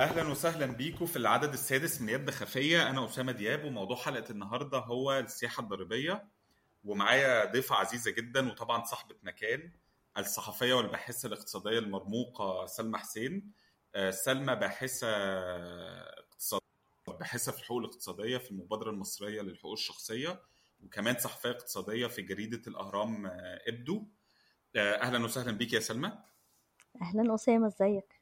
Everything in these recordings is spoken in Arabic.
أهلا وسهلا بيكم في العدد السادس من يد خفية. أنا أسامة دياب وموضوع حلقة النهارده هو السياحة الضريبية. ومعايا ضيفة عزيزة جدا وطبعا صاحبة مكان الصحفية والباحثة الاقتصادية المرموقة سلمى حسين. آه، سلمى باحثة اقتصاد باحثة في الحقوق الاقتصادية في المبادرة المصرية للحقوق الشخصية وكمان صحفية اقتصادية في جريدة الأهرام آه، إبدو. آه، أهلا وسهلا بيك يا سلمى. أهلا اسامه إزيك؟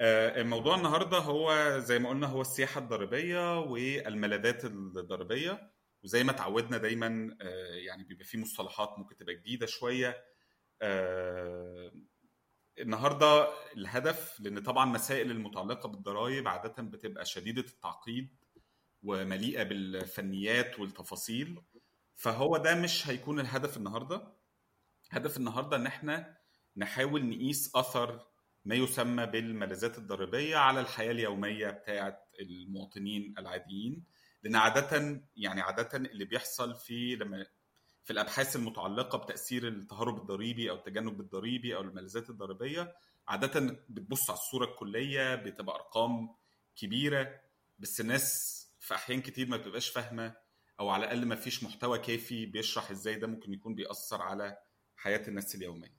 الموضوع النهارده هو زي ما قلنا هو السياحة الضريبية والملاذات الضريبية وزي ما اتعودنا دايما آه، يعني بيبقى في مصطلحات ممكن تبقى جديدة شوية. آه، النهارده الهدف لأن طبعا مسائل المتعلقة بالضرائب عادة بتبقى شديدة التعقيد ومليئة بالفنيات والتفاصيل. فهو ده مش هيكون الهدف النهارده. هدف النهارده إن إحنا نحاول نقيس أثر ما يسمى بالملاذات الضريبية على الحياة اليومية بتاعه المواطنين العاديين لأن عاده يعني عاده اللي بيحصل في لما في الأبحاث المتعلقة بتأثير التهرب الضريبي أو التجنب الضريبي أو الملاذات الضريبية عاده بتبص على الصورة الكلية بتبقى أرقام كبيرة بس الناس في أحيان كتير ما بتبقاش فاهمة أو على الأقل ما فيش محتوى كافي بيشرح إزاي ده ممكن يكون بيأثر على حياة الناس اليومية.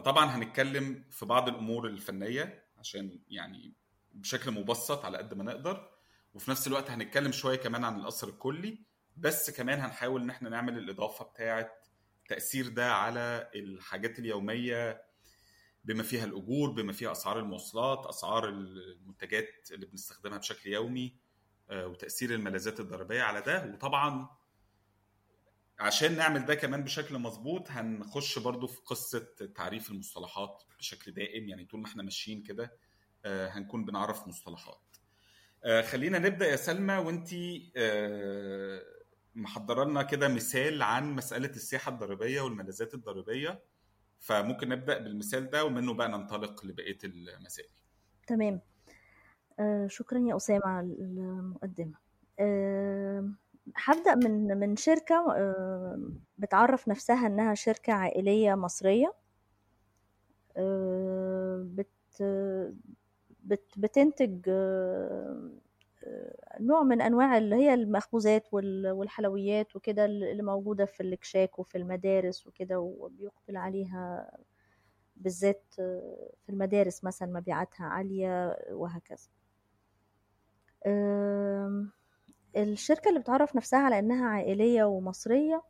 فطبعا هنتكلم في بعض الأمور الفنية عشان يعني بشكل مبسط على قد ما نقدر وفي نفس الوقت هنتكلم شوية كمان عن الاثر الكلي بس كمان هنحاول إن إحنا نعمل الإضافة بتاعه تأثير ده على الحاجات اليومية بما فيها الأجور بما فيها أسعار المواصلات أسعار المنتجات اللي بنستخدمها بشكل يومي آه، وتأثير الملاذات الضريبية على ده. وطبعا عشان نعمل ده كمان بشكل مظبوط هنخش برضو في قصة تعريف المصطلحات بشكل دائم. يعني طول ما إحنا ماشيين كده آه، هنكون بنعرف مصطلحات. آه، خلينا نبدأ يا سلمى وانتي آه، محضرة لنا كده مثال عن مسألة السياحة الضريبية والملاذات الضريبية. فممكن نبدأ بالمثال ده ومنه بقى ننطلق لبقية المسائل. تمام. شكرا يا أسامة على المقدمة. آه هبدأ من من شركة آه، بتعرف نفسها إنها شركة عائلية مصرية. آه، بت بت بتنتج آه، نوع من أنواع اللي هي المخبوزات والحلويات وكده اللي موجودة في الكشاك وفي المدارس وكده وبيقبل عليها بالذات في المدارس مثلا مبيعاتها عالية وهكذا. الشركة اللي بتعرف نفسها على إنها عائلية ومصرية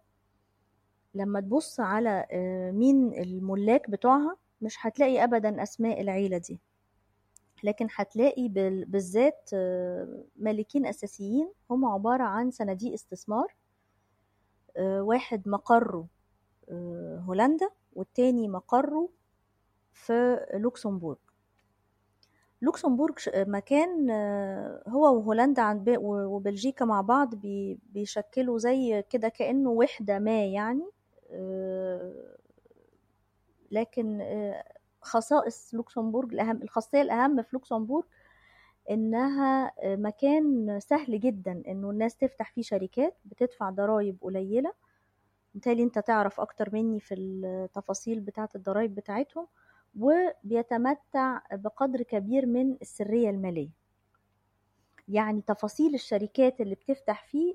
لما تبص على آه، مين الملاك بتوعها مش هتلاقي أبدا أسماء العيلة دي. لكن هتلاقي بالذات آه، مالكين أساسيين. هم عبارة عن صناديق استثمار آه، واحد مقره هولندا والتاني مقره في لوكسمبورغ. لوكسمبورغ مكان آه، هو وهولندا عن وبلجيكا مع بعض بيشكلوا زي كده كأنه وحدة ما يعني آه، لكن آه، خصائص لوكسمبورغ الأهم الخاصية الأهم في لوكسمبورغ إنها مكان سهل جدا إنه الناس تفتح فيه شركات بتدفع ضرائب قليلة بالتالي أنت تعرف أكتر مني في التفاصيل بتاعة الضرائب بتاعتهم. وبيتمتع بقدر كبير من السرية المالية. يعني تفاصيل الشركات اللي بتفتح فيه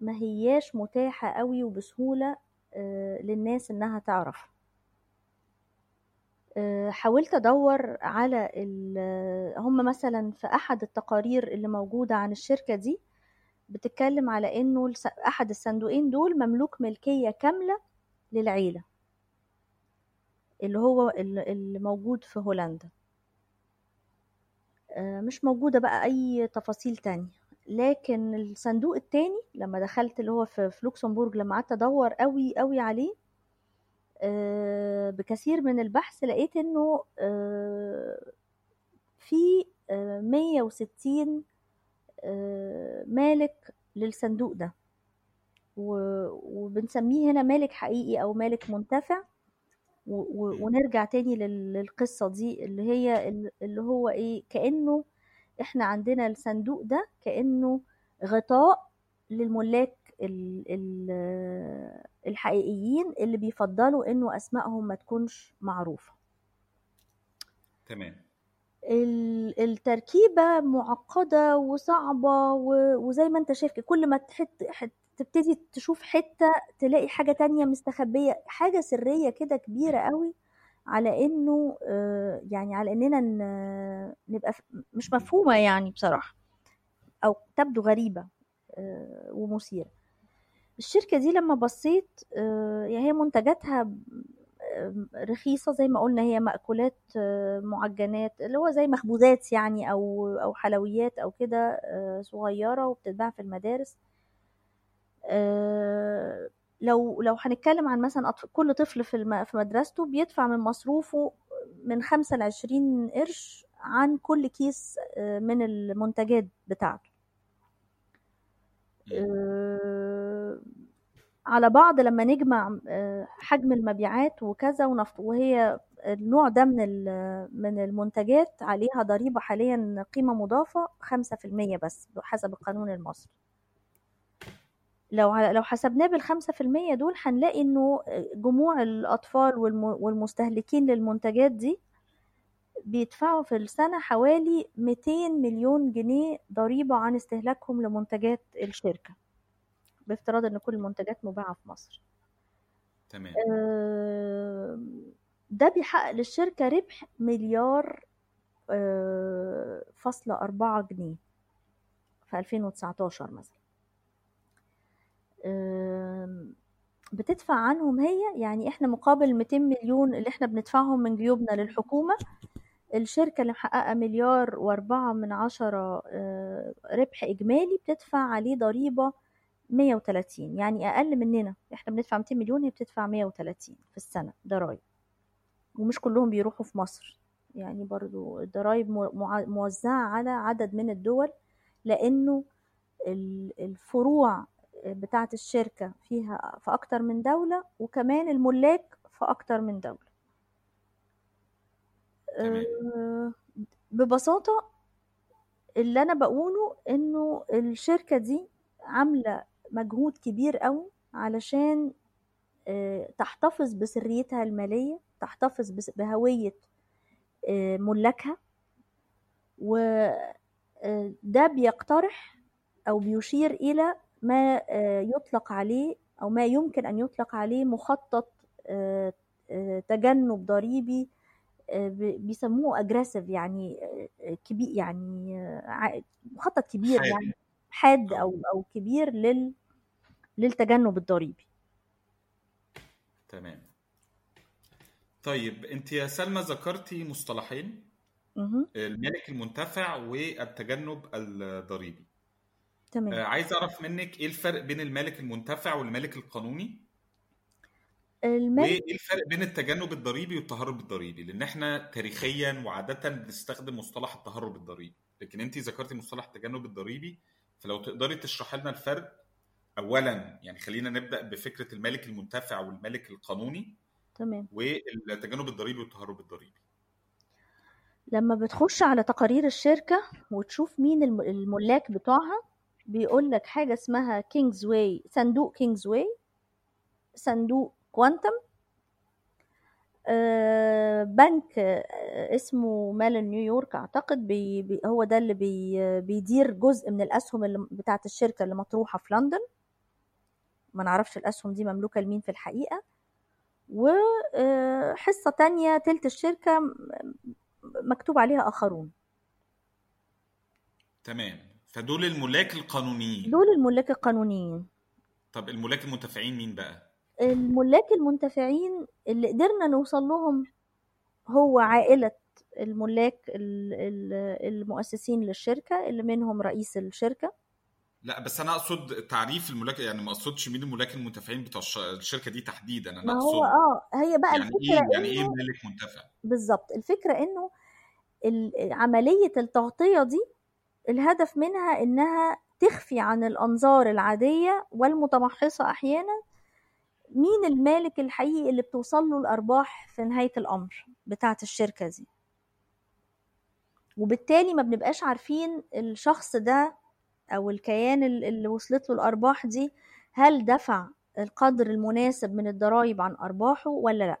ما هياش متاحة قوي وبسهولة آه، للناس إنها تعرف. آه، حاولت أدور على هم مثلا في أحد التقارير اللي موجودة عن الشركة دي بتتكلم على إنه أحد الصندوقين دول مملوك ملكية كاملة للعيلة. اللي هو اللي موجود في هولندا. آه، مش موجودة بقى أي تفاصيل تانية. لكن الصندوق التاني لما دخلت اللي هو في لوكسمبورج لما قعدت أدور قوي قوي عليه آه، بكثير من البحث لقيت إنه آه، في 160 مالك للصندوق ده. وبنسميه هنا مالك حقيقي أو مالك منتفع. ونرجع تاني للقصة دي اللي هي اللي هو إيه كأنه إحنا عندنا الصندوق ده كأنه غطاء للملاك الحقيقيين اللي بيفضلوا إنه أسمائهم ما تكونش معروفة. تمام. ال- التركيبة معقدة وصعبة و- وزي ما أنت شايف كل ما حت تبتدي تشوف حتة تلاقي حاجة تانية مستخبية حاجة سرية كده كبيرة قوي على إنه آه، يعني على إننا نبقى مش مفهومة يعني بصراحة أو تبدو غريبة آه، ومثيرة. الشركة دي لما بصيت آه، يعني هي منتجاتها رخيصة زي ما قلنا هي مأكولات معجنات اللي هو زي مخبوزات يعني أو أو حلويات أو كده صغيرة وبتتباع في المدارس. لو لو هنتكلم عن مثلا كل طفل في الم- في مدرسته بيدفع من مصروفه من خمسة لعشرين قرش عن كل كيس آه، من المنتجات بتاعته. آه، على بعض لما نجمع آه، حجم المبيعات وكذا ونفط وهي النوع ده من من المنتجات عليها ضريبة حاليا قيمة مضافة 5% بس حسب القانون المصري لو لو حسبناه بالخمسة في المية دول هنلاقي إنه جموع الأطفال والم- والمستهلكين للمنتجات دي بيدفعوا في السنة حوالي 200 مليون جنيه ضريبة عن استهلاكهم لمنتجات الشركة بافتراض إن كل المنتجات مباعة في مصر. تمام. آه، ده بيحقق للشركة ربح مليار فاصلة أربعة جنيه في 2019 مثلا. بتدفع عنهم هي يعني إحنا مقابل 200 مليون اللي إحنا بندفعهم من جيوبنا للحكومة الشركة اللي محققة مليار وأربعة من عشرة آه، ربح إجمالي بتدفع عليه ضريبة 130 يعني أقل مننا إحنا بندفع 200 مليون هي بتدفع 130 في السنة ضرايب. ومش كلهم بيروحوا في مصر يعني برضو الضرايب موزعة على عدد من الدول لأنه ال- الفروع بتاعة الشركة فيها في أكتر من دولة وكمان الملاك في أكتر من دولة. تمام. أه، ببساطة اللي أنا بقوله إنه الشركة دي عاملة مجهود كبير قوي علشان أه، تحتفظ بسريتها المالية تحتفظ بهوية أه، ملاكها. وده بيقترح أو بيشير إلى ما أه، يطلق عليه أو ما يمكن أن يطلق عليه مخطط أه، أه، تجنب ضريبي آه، بيسموه اجريسيف يعني كبير يعني آه، مخطط كبير حاد. يعني حاد أو أو كبير لل للتجنب الضريبي. تمام. طيب أنت يا سلمى ذكرتي مصطلحين. المالك المنتفع والتجنب الضريبي. آه، تمام عايز أعرف منك إيه الفرق بين المالك المنتفع والمالك القانوني؟ المالك وإيه الفرق بين التجنب الضريبي والتهرب الضريبي؟ لأن إحنا تاريخيا وعاده بنستخدم مصطلح التهرب الضريبي. لكن انت ذكرتي مصطلح التجنب الضريبي فلو تقدري تشرحي لنا الفرق. اولا يعني خلينا نبدأ بفكرة المالك المنتفع والمالك القانوني تمام. والتجنب الضريبي والتهرب الضريبي. لما بتخش على تقارير الشركة وتشوف مين الم- الملاك بتوعها بيقول لك حاجة اسمها Kingsway صندوق Kingsway صندوق Quantum آه، بنك آه، اسمه Mellon نيويورك أعتقد بي هو ده اللي بي بيدير جزء من الأسهم اللي بتاعة الشركة اللي مطروحة في لندن. ما نعرفش الأسهم دي مملوكة لمين في الحقيقة. وحصه تانية تلت الشركة مكتوب عليها آخرون. تمام. فدول الملاك القانونيين. دول الملاك القانونيين. طب الملاك المنتفعين مين بقى؟ الملاك المنتفعين اللي قدرنا نوصل لهم هو عائلة الملاك ال- ال- المؤسسين للشركة اللي منهم رئيس الشركة. لا بس أنا أقصد تعريف الملاك يعني ما أقصدش مين الملاك المنتفعين بتوع الش- الشركة دي تحديدا. أنا ما هو أقصد آه هي بقى يعني الفكرة إيه يعني إيه مالك منتفع؟ بالظبط الفكرة إنه ال- عملية التغطية دي الهدف منها إنها تخفي عن الأنظار العادية والمتمحصة أحيانا مين المالك الحقيقي اللي بتوصل له الأرباح في نهاية الأمر بتاعة الشركة دي. وبالتالي ما بنبقاش عارفين الشخص ده أو الكيان ال- اللي وصلت له الأرباح دي هل دفع القدر المناسب من الضرائب عن أرباحه ولا لأ.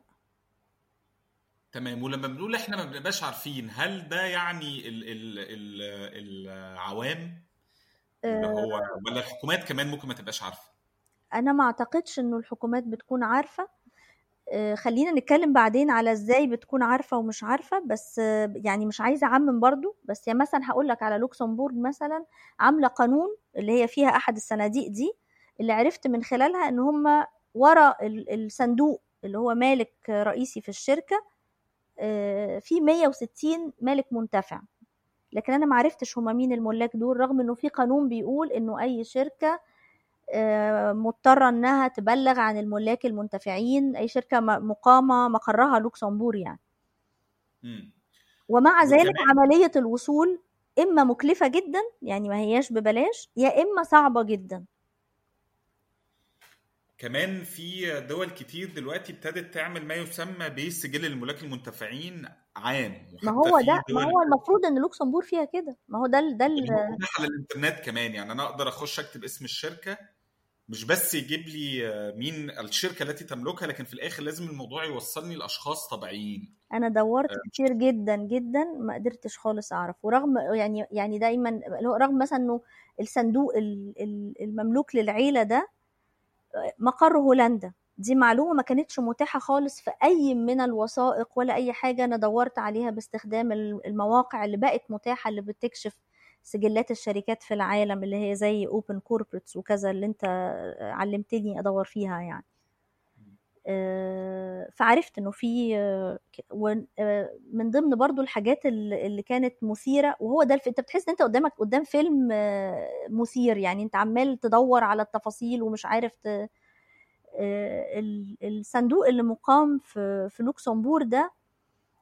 تمام. ولما بنقول إحنا ما بنبقاش عارفين هل ده يعني ال ال ال العوام؟ اللي هو ولا الحكومات كمان ممكن ما تبقاش عارفة؟ أنا ما أعتقدش إنه الحكومات بتكون عارفة. آه، خلينا نتكلم بعدين على إزاي بتكون عارفة ومش عارفة. بس آه، يعني مش عايزة أعمم برضو. بس يعني مثلا هقول لك على لوكسمبورغ مثلا عاملة قانون اللي هي فيها أحد الصناديق دي اللي عرفت من خلالها إن هم ورا الصندوق اللي هو مالك رئيسي في الشركة آه، في 160 مالك منتفع. لكن أنا ما عرفتش هما مين الملاك دول رغم إنه في قانون بيقول إنه أي شركة آه، مضطرة إنها تبلغ عن الملاك المنتفعين أي شركة مقامة مقرها لوكسمبور يعني. ومع ذلك عملية الوصول إما مكلفة جدا يعني ما هياش ببلاش يا إما صعبة جدا. كمان في دول كتير دلوقتي ابتدت تعمل ما يسمى بسجل الملاك المنتفعين عام ما هو ده ما هو المفروض إن لوكسمبور فيها كده. ما هو ده ده على الإنترنت كمان. يعني أنا أقدر أخش أكتب اسم الشركة مش بس يجيب لي مين الشركة التي تملكها لكن في الآخر لازم الموضوع يوصلني لأشخاص طبيعيين. أنا دورت آه. كتير جدا جدا ما قدرتش خالص أعرف. ورغم يعني يعني دايما رغم مثلا إنه الصندوق المملوك للعيلة ده مقر هولندا. دي معلومة ما كانتش متاحة خالص في أي من الوثائق ولا أي حاجة أنا دورت عليها باستخدام المواقع اللي بقت متاحة اللي بتكشف سجلات الشركات في العالم اللي هي زي OpenCorporates وكذا اللي أنت علمتني أدور فيها يعني. فعرفت إنه في آه، آه، من ضمن برضو الحاجات اللي كانت مثيرة وهو ده أنت بتحس إن أنت قدامك قدام فيلم مثير يعني أنت عمال تدور على التفاصيل ومش عارف ت... الصندوق اللي مقام في في لوكسمبور ده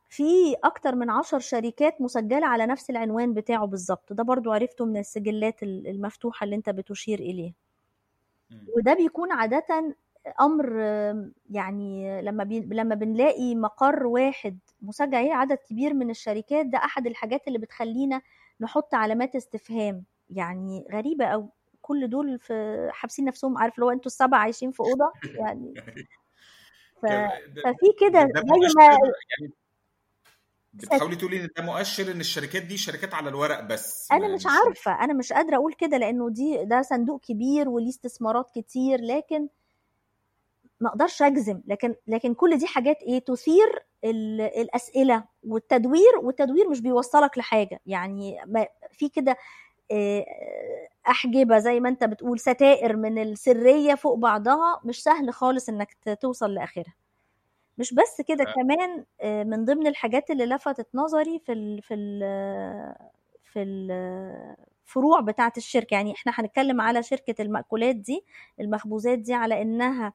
في أكتر من عشر شركات مسجلة على نفس العنوان بتاعه بالظبط. ده برضو عرفته من السجلات المفتوحة اللي أنت بتشير اليه وده بيكون عادة أمر يعني لما بي لما بنلاقي مقر واحد مسجل عليه عدد كبير من الشركات ده أحد الحاجات اللي بتخلينا نحط علامات استفهام. يعني غريبة أو كل دول في حابسين نفسهم عارف لو أنتوا السبعه عايشين في أوضة؟ يعني ف... ففي كده زي ما يعني بتحاولي تقولي إن ده مؤشر إن الشركات دي شركات على الورق بس أنا مش عارفة. أنا مش قادرة أقول كده لأنه دي ده صندوق كبير وليه استثمارات كتير لكن ما أقدرش اجزم لكن لكن كل دي حاجات إيه تثير الاسئلة والتدوير والتدوير مش بيوصلك لحاجة. يعني في كده آه، أحجبة زي ما انت بتقول ستائر من السرية فوق بعضها مش سهل خالص انك توصل لآخرها. مش بس كده أه. كمان آه، من ضمن الحاجات اللي لفتت نظري في ال في ال في الفروع بتاعة الشركة. يعني إحنا هنتكلم على شركة المأكولات دي المخبوزات دي على إنها آه،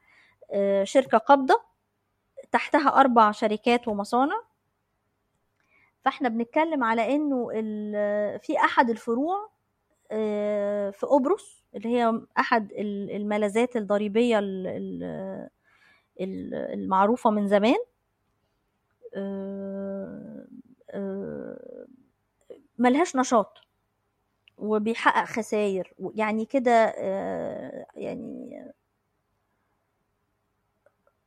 شركة قابضة تحتها أربع شركات ومصانع. فإحنا بنتكلم على إنه في أحد الفروع آه، في قبرص اللي هي أحد الملاذات الضريبية المعروفة من زمان. آه، ملهاش نشاط وبيحقق خسائر يعني كده يعني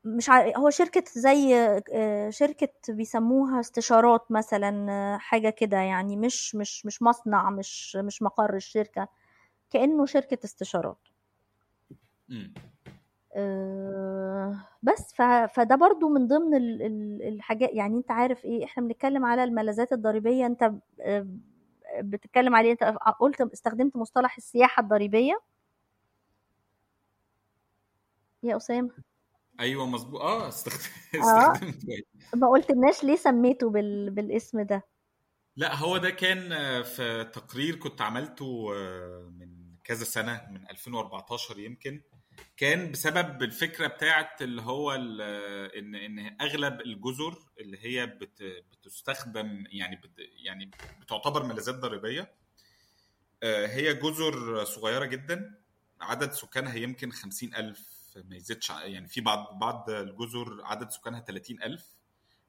مش عارف هو شركة زي آه، شركة بيسموها استشارات مثلا آه، حاجة كده يعني مش مش مش مصنع مش مش مقر الشركة كأنه شركة استشارات. آه، بس فده برضو من ضمن الحاجات يعني أنت عارف إيه إحنا بنتكلم على الملاذات الضريبية أنت بتتكلم عليه أنت قلت استخدمت مصطلح السياحة الضريبية. يا أسامة. أيوه مظبوط آه استخدمت آه. ما قلتلناش ليه سميته بال... بالاسم ده. لا هو ده كان في تقرير كنت عملته آه، من كذا سنة من 2014 يمكن. كان بسبب الفكرة بتاعت اللي هو إن إن أغلب الجزر اللي هي بت بتستخدم يعني بت يعني بتعتبر ملاذات ضريبية آه، هي جزر صغيرة جدا عدد سكانها يمكن 50000 ما يزيدش يعني في بعض بعض الجزر عدد سكانها 30000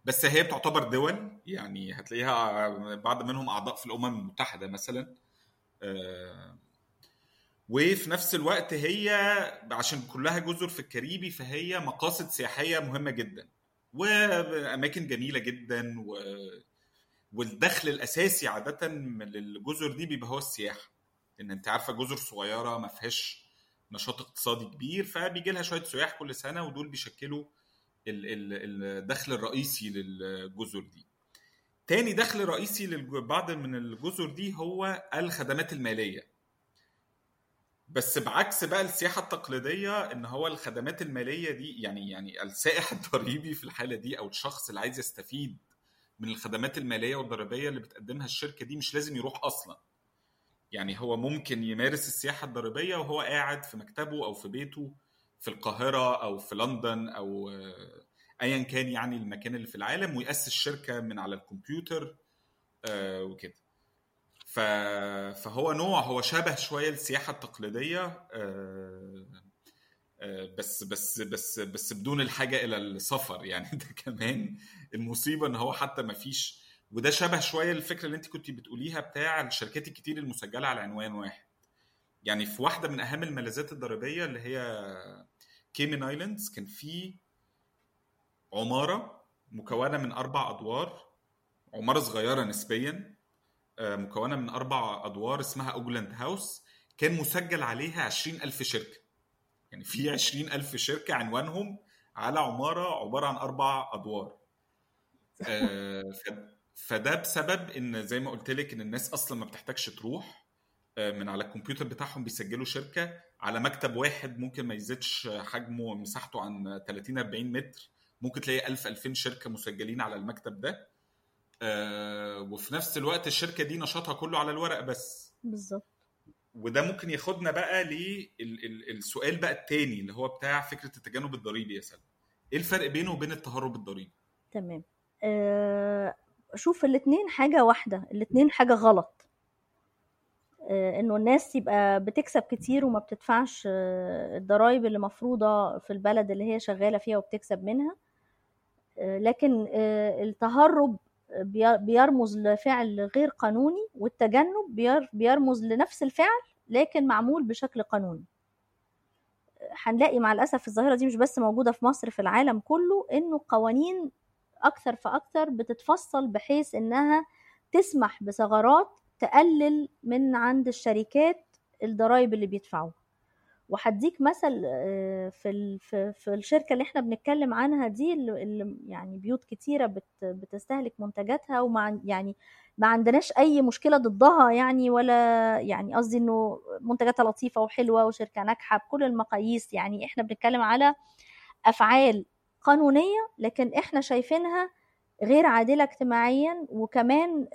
بس هي بتعتبر دول يعني هتلاقيها بعض منهم أعضاء في الأمم المتحدة مثلا آه، وفي نفس الوقت هي عشان كلها جزر في الكاريبي فهي مقاصد سياحية مهمة جدا وأماكن جميلة جدا و... والدخل الأساسي عادة من الجزر دي بيبقى هو السياحة إن أنت عارفة جزر صغيرة ما فيهاش نشاط اقتصادي كبير فبيجي لها شوية سياح كل سنة ودول بيشكلوا الدخل الرئيسي للجزر دي. تاني دخل رئيسي لبعض من الجزر دي هو الخدمات المالية. بس بعكس بقى السياحة التقليدية إن هو الخدمات المالية دي يعني يعني السائح الضريبي في الحالة دي أو الشخص اللي عايز يستفيد من الخدمات المالية والضريبية اللي بتقدمها الشركة دي مش لازم يروح أصلا. يعني هو ممكن يمارس السياحة الضريبية وهو قاعد في مكتبه أو في بيته في القاهرة أو في لندن أو ايا كان يعني المكان اللي في العالم ويأسس شركة من على الكمبيوتر وكده. فهو نوع هو شبه شوية السياحة التقليدية بس بس بس بس بدون الحاجة إلى السفر. يعني ده كمان المصيبة إن هو حتى ما فيش وده شبه شوية الفكرة اللي انت كنت بتقوليها بتاع الشركات الكتير المسجلة على عنوان واحد. يعني في واحدة من أهم الملاذات الضريبية اللي هي Cayman Islands كان في عمارة مكونة من أربع أدوار عمارة صغيرة نسبيا مكونة من أربع أدوار اسمها Ugland House كان مسجل عليها 20000 شركة. يعني في 20000 شركة عنوانهم على عمارة عبارة عن أربع أدوار. فده بسبب إن زي ما قلت لك إن الناس أصلا ما بتحتاجش تروح من على الكمبيوتر بتاعهم بيسجلوا شركة على مكتب واحد ممكن ما يزيدش حجمه مساحته عن 30 40 متر ممكن تلاقي 1000 2000 شركة مسجلين على المكتب ده. وفي نفس الوقت الشركة دي نشاطها كله على الورق بس. بالظبط. وده ممكن ياخدنا بقى للسؤال بقى التاني اللي هو بتاع فكرة التجنب الضريبي يا سلمى. إيه الفرق بينه وبين التهرب الضريبي؟ تمام. أه شوف الاتنين حاجة واحدة الاتنين حاجة غلط. أه إنه الناس يبقى بتكسب كتير وما بتدفعش أه الضرايب اللي مفروضة في البلد اللي هي شغالة فيها وبتكسب منها. أه لكن التهرب بيرمز لفعل غير قانوني والتجنب بيرمز لنفس الفعل لكن معمول بشكل قانوني. هنلاقي مع الأسف الظاهرة دي مش بس موجودة في مصر في العالم كله إنه قوانين أكثر فأكثر بتتفصل بحيث إنها تسمح بثغرات تقلل من عند الشركات الضرائب اللي بيدفعوها. وهديك مثل في في الشركة اللي إحنا بنتكلم عنها دي اللي يعني بيوت كتيرة بتستهلك منتجاتها وما يعني ما عندناش أي مشكلة ضدها يعني ولا يعني قصدي إنه منتجاتها لطيفة وحلوة وشركة ناجحة بكل المقاييس. يعني إحنا بنتكلم على أفعال قانونية لكن إحنا شايفينها غير عادلة اجتماعيا وكمان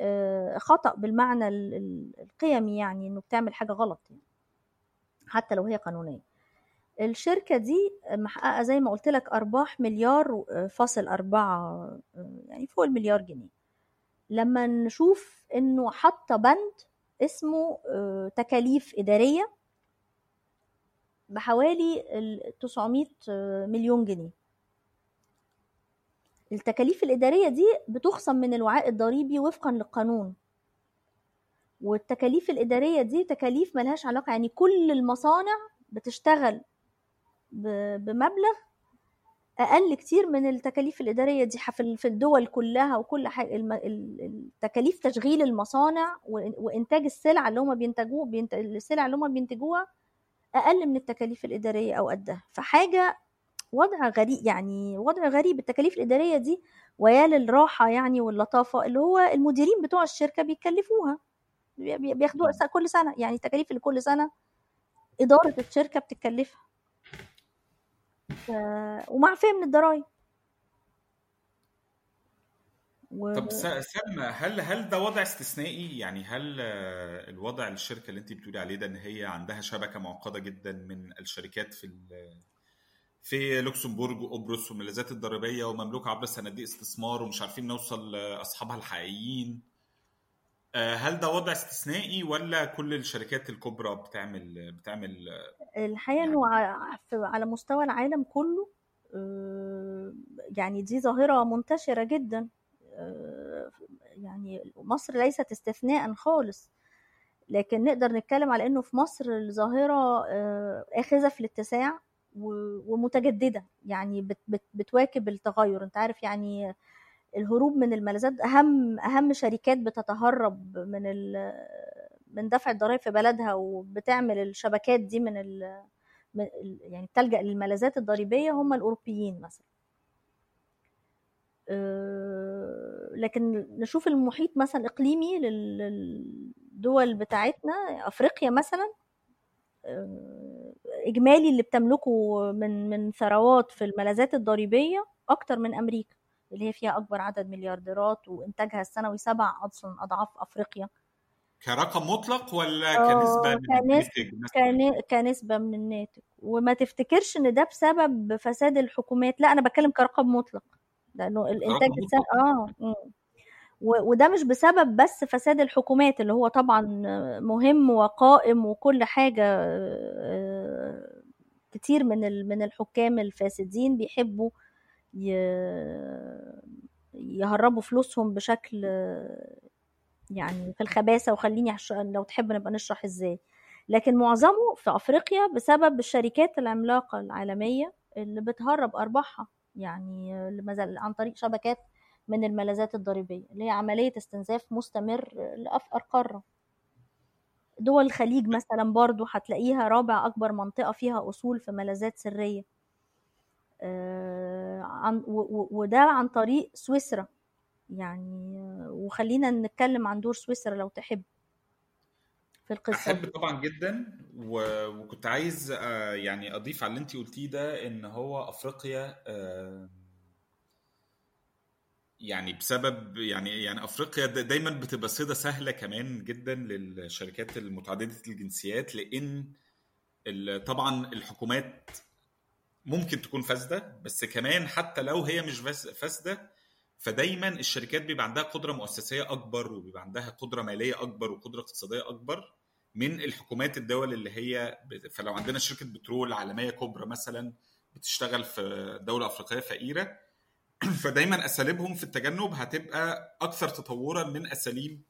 خطأ بالمعنى القيمي يعني إنه بتعمل حاجة غلط يعني. حتى لو هي قانونية الشركة دي محققة زي ما قلت لك أرباح مليار فاصل أربعة يعني فوق المليار جنيه لما نشوف إنه حاطه بند اسمه تكاليف إدارية بحوالي 900 مليون جنيه التكاليف الإدارية دي بتخصم من الوعاء الضريبي وفقا للقانون. والتكاليف الإدارية دي تكاليف ملهاش علاقة يعني كل المصانع بتشتغل بمبلغ أقل كتير من التكاليف الإدارية دي في الدول كلها وكل حاجة. التكاليف تشغيل المصانع وإنتاج السلع اللي هم بينتجوه السلع اللي هم بينتجوها أقل من التكاليف الإدارية أو قدها. فحاجة وضع غريب يعني وضع غريب التكاليف الإدارية دي ويا للراحة يعني واللطافة اللي هو المديرين بتوع الشركة بيكلفوها بياخدوها كل سنة يعني التكاليف اللي كل سنة إدارة الشركة بتكلفها ف... ومعفية من الضرايب. و... طب سلمى هل هل ده وضع استثنائي؟ يعني هل الوضع الشركة اللي انت بتقولي عليه ده إن هي عندها شبكة معقدة جدا من الشركات في في لوكسمبورج وقبرص والملاذات الضريبية ومملوكه عبر صناديق استثمار ومش عارفين نوصل لأصحابها الحقيقيين. هل ده وضع استثنائي ولا كل الشركات الكبرى بتعمل بتعمل الحقيقة إنه على مستوى العالم كله يعني دي ظاهرة منتشرة جدا. يعني مصر ليست استثناء خالص. لكن نقدر نتكلم على إنه في مصر الظاهرة آخذة في الاتساع. ومتجددة. يعني بت بت بتواكب التغير. انت عارف يعني الهروب من الملاذات أهم أهم شركات بتتهرب من من دفع الضرائب في بلدها وبتعمل الشبكات دي من ال يعني بتلجأ للملاذات الضريبية هم الأوروبيين مثلا. لكن نشوف المحيط مثلا إقليمي للدول بتاعتنا أفريقيا مثلا إجمالي اللي بتملكه من من ثروات في الملاذات الضريبية أكتر من أمريكا اللي هي فيها أكبر عدد مليارديرات وإنتاجها السنوي سبع أصلا أضعاف أفريقيا. كرقم مطلق ولا كنسبة من الناتج كنسبة من الناتج. وما تفتكرش إن ده بسبب فساد الحكومات. لا أنا بتكلم كرقم مطلق لأنه الإنتاج السنة آه وده مش بسبب بس فساد الحكومات اللي هو طبعا مهم وقائم وكل حاجة كتير من من الحكام الفاسدين بيحبوا يهربوا فلوسهم بشكل يعني في الخباثة وخليني لو تحب نبقى نشرح إزاي. لكن معظمه في أفريقيا بسبب الشركات العملاقة العالمية اللي بتهرب أرباحها يعني عن طريق شبكات من الملاذات الضريبية اللي هي عملية استنزاف مستمر لأفقر قارة دول الخليج مثلا برضو هتلاقيها رابع أكبر منطقة فيها أصول في ملاذات سرية. عن وده عن طريق سويسرا. يعني وخلينا نتكلم عن دور سويسرا لو تحب. في القصة أحب طبعا جدا وكنت عايز يعني أضيف على اللي انت قلتيه ده إن هو أفريقيا يعني بسبب يعني يعني أفريقيا دايما بتبقى صيده سهلة كمان جدا للشركات المتعددة الجنسيات لإن طبعا الحكومات ممكن تكون فاسدة بس كمان حتى لو هي مش فاسدة فدايما الشركات بيبقى عندها قدرة مؤسسية أكبر وبيبقى عندها قدرة مالية أكبر وقدرة اقتصادية أكبر من الحكومات الدول اللي هي فلو عندنا شركة بترول عالمية كبرى مثلا بتشتغل في دولة أفريقية فقيرة فدايما أساليبهم في التجنب هتبقى أكثر تطورا من أساليب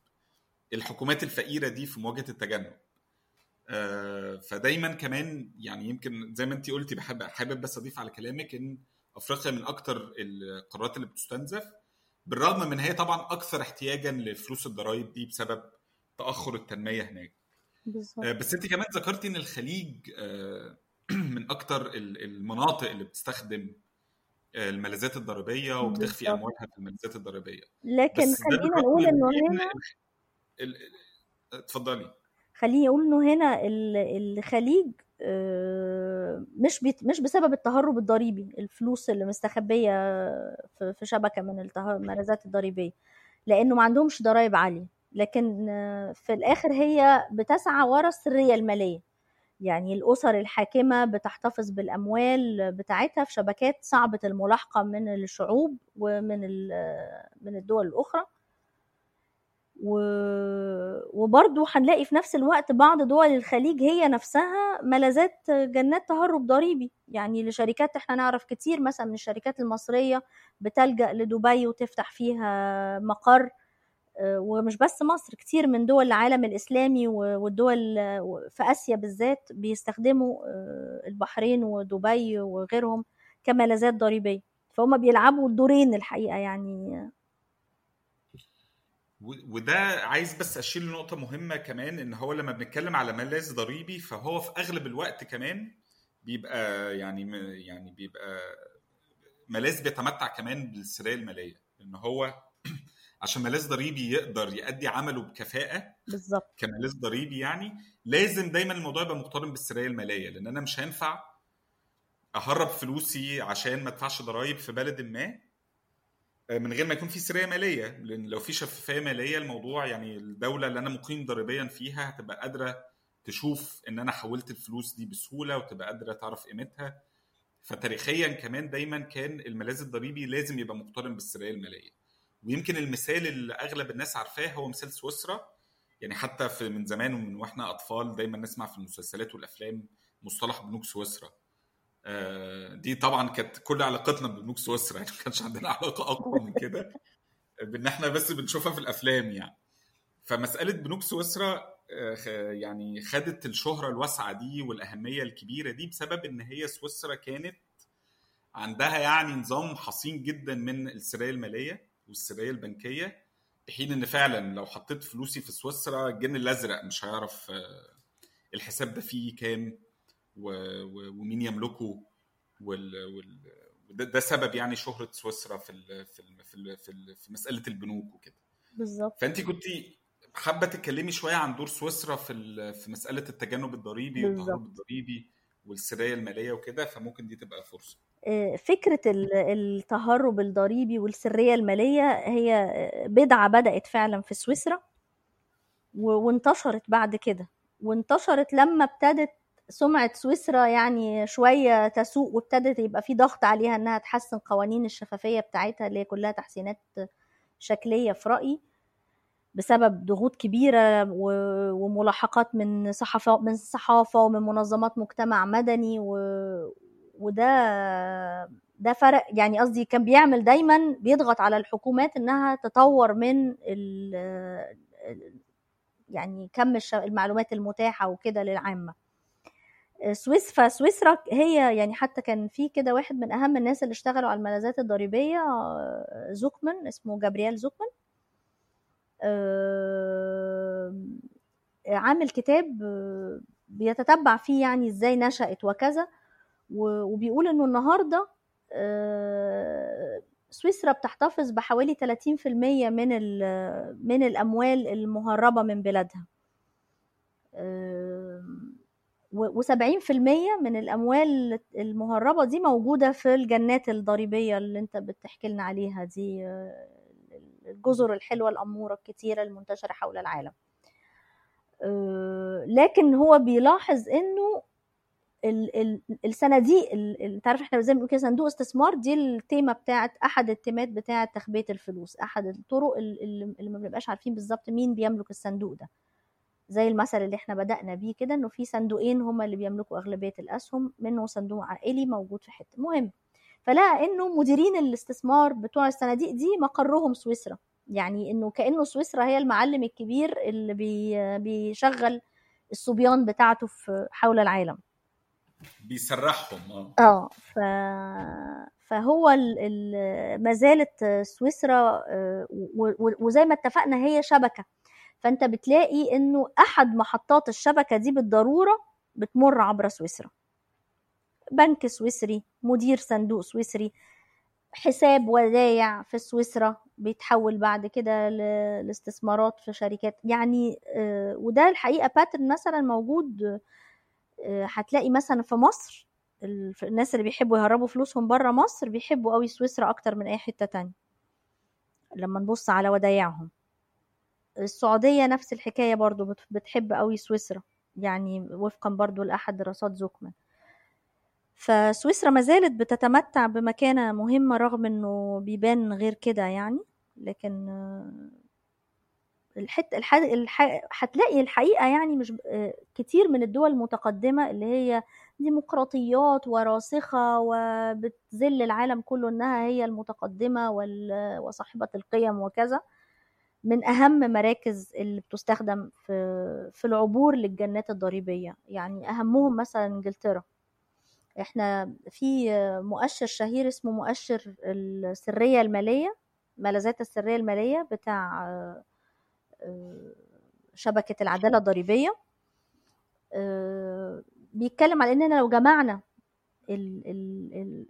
الحكومات الفقيرة دي في مواجهة التجنب فدايما كمان يعني يمكن زي ما انت قلتي بحب حابب بس أضيف على كلامك إن أفريقيا من أكثر القارات اللي بتستنزف بالرغم من هي طبعا أكثر احتياجا لفلوس الضرائب دي بسبب تأخر التنمية هناك بالزبط. بس انت كمان ذكرتي إن الخليج من أكثر المناطق اللي بتستخدم الملاذات الضريبية وبتخفي أموالها في الملاذات الضريبية. لكن خلينا نقول إنه هنا اتفضلي. خليني أقول إنه هنا الخليج مش بيت مش بسبب التهرب الضريبي الفلوس اللي مستخبية في شبكة من الملاذات الضريبية لأنه ما عندهمش ضرائب عالية. لكن في الآخر هي بتسعى ورا السرية المالية. يعني الأسر الحاكمة بتحتفظ بالأموال بتاعتها في شبكات صعبة الملاحقة من الشعوب ومن من الدول الأخرى. وبرضه هنلاقي في نفس الوقت بعض دول الخليج هي نفسها ملاذات جنات تهرب ضريبي. يعني لشركات إحنا نعرف كتير مثلا من الشركات المصرية بتلجأ لدبي وتفتح فيها مقر. ومش بس مصر كتير من دول العالم الإسلامي والدول في آسيا بالذات بيستخدموا البحرين ودبي وغيرهم كملاذات ضريبية فهم بيلعبوا الدورين الحقيقة يعني. وده عايز بس أشيل نقطة مهمة كمان إن هو لما بنتكلم على ملاذ ضريبي فهو في أغلب الوقت كمان بيبقى يعني يعني بيبقى ملاذ بيتمتع كمان بالسرية المالية. إن هو عشان ملاذ ضريبي يقدر يؤدي عمله بكفاءة. بالظبط. كملاذ ضريبي يعني لازم دايما الموضوع يبقى مقترن بالسريه المالية لأن أنا مش هينفع أهرب فلوسي عشان ما ادفعش ضرائب في بلد ما من غير ما يكون في سريه مالية. لأن لو في شفافية مالية الموضوع يعني الدولة اللي أنا مقيم ضريبيا فيها هتبقى قادرة تشوف إن أنا حولت الفلوس دي بسهولة وتبقى قادرة تعرف قيمتها. فتاريخيا كمان دايما كان الملاذ الضريبي لازم يبقى مقترن بالسريه المالية. ويمكن المثال اللي أغلب الناس عارفاه هو مثال سويسرا. يعني حتى في من زمان ومن وإحنا أطفال دايما نسمع في المسلسلات والأفلام مصطلح بنوك سويسرا. دي طبعا كانت كل علاقتنا ببنوك سويسرا يعني ما كانش عندنا علاقة أقوى من كده. بإن إحنا بس بنشوفها في الأفلام يعني. فمسألة بنوك سويسرا يعني خدت الشهرة الواسعة دي والأهمية الكبيرة دي بسبب إن هي سويسرا كانت عندها يعني نظام حصين جدا من السرية المالية. والسرية البنكية بحين إن فعلا لو حطيت فلوسي في سويسرا الجن الأزرق مش هيعرف الحساب ده فيه كام ومين يملكه وال... وال... ده, ده سبب يعني شهرة سويسرا في ال... في ال... في, ال... في, ال... في مسألة البنوك وكده. بالظبط. فأنت كنت حابة تتكلمي شوية عن دور سويسرا في في مسألة التجنب الضريبي والتهرب الضريبي والسرايه المالية وكده فممكن دي تبقى فرصة. فكرة التهرب الضريبي والسرية المالية هي بدعة بدأت فعلا في سويسرا وانتشرت بعد كده. وانتشرت لما ابتدت سمعة سويسرا يعني شوية تسوء وابتدت يبقى في ضغط عليها إنها تحسن قوانين الشفافية بتاعتها اللي هي كلها تحسينات شكلية في رأيي بسبب ضغوط كبيرة وملاحقات من صحافة من الصحافة ومن منظمات مجتمع مدني و... وده ده فرق يعني قصدي كان بيعمل دايما بيضغط على الحكومات إنها تطور من ال... يعني كم المعلومات المتاحة وكده للعامة. سويس فسويسرا هي يعني حتى كان في كده واحد من أهم الناس اللي اشتغلوا على الملاذات الضريبية زوكمان اسمه جابرييل زوكمان. عامل كتاب بيتتبع فيه يعني إزاي نشأت وكذا. وبيقول إنه النهارده سويسرا بتحتفظ بحوالي 30% من من الأموال المهربة من بلادها. و70% من الأموال المهربة دي موجودة في الجنات الضريبية اللي أنت بتحكي لنا عليها دي الجزر الحلوة الأمورة الكتيرة المنتشرة حول العالم. لكن هو بيلاحظ إنه الصناديق أنت عارف إحنا زي ما بنقول كده صندوق استثمار دي التيمة بتاعت أحد التيمات بتاعت تخبئه الفلوس أحد الطرق اللي ما بنبقاش عارفين بالظبط مين بيملك الصندوق ده. زي المثل اللي إحنا بدأنا بيه كده إنه في صندوقين هما اللي بيملكوا أغلبية الأسهم منه صندوق عائلي موجود في حتة. مهم فلقى إنه مديرين الاستثمار بتوع الصناديق دي مقرهم سويسرا. يعني إنه كأنه سويسرا هي المعلم الكبير اللي بي بيشغل الصبيان بتاعته في حول العالم. بيسرحهم آه. آه ف... فهو. ما زالت سويسرا و... وزي ما اتفقنا هي شبكة. فأنت بتلاقي إنه أحد محطات الشبكة دي بالضرورة بتمر عبر سويسرا. بنك سويسري مدير صندوق سويسري حساب ودايع في سويسرا بيتحول بعد كده لاستثمارات في شركات. يعني وده الحقيقة باترن مثلا موجود هتلاقي مثلا في مصر الناس اللي بيحبوا يهربوا فلوسهم بره مصر بيحبوا قوي سويسرا أكتر من أي حتة تانية لما نبص على ودايعهم. السعودية نفس الحكاية برضو بتحب قوي سويسرا يعني وفقا برضو لأحد دراسات زوكمان. فسويسرا ما زالت بتتمتع بمكانة مهمة رغم إنه بيبان غير كده يعني لكن الحت الح... الح... هتلاقي الحقيقة يعني مش كتير من الدول المتقدمة اللي هي ديمقراطيات وراسخة وبتذل العالم كله إنها هي المتقدمة وال... وصاحبة القيم وكذا من أهم مراكز اللي بتستخدم في في العبور للجنات الضريبية. يعني أهمهم مثلا إنجلترا. إحنا في مؤشر شهير اسمه مؤشر السرية المالية ملاذات السرية المالية بتاع شبكة العدالة الضريبية. بيتكلم على اننا لو جمعنا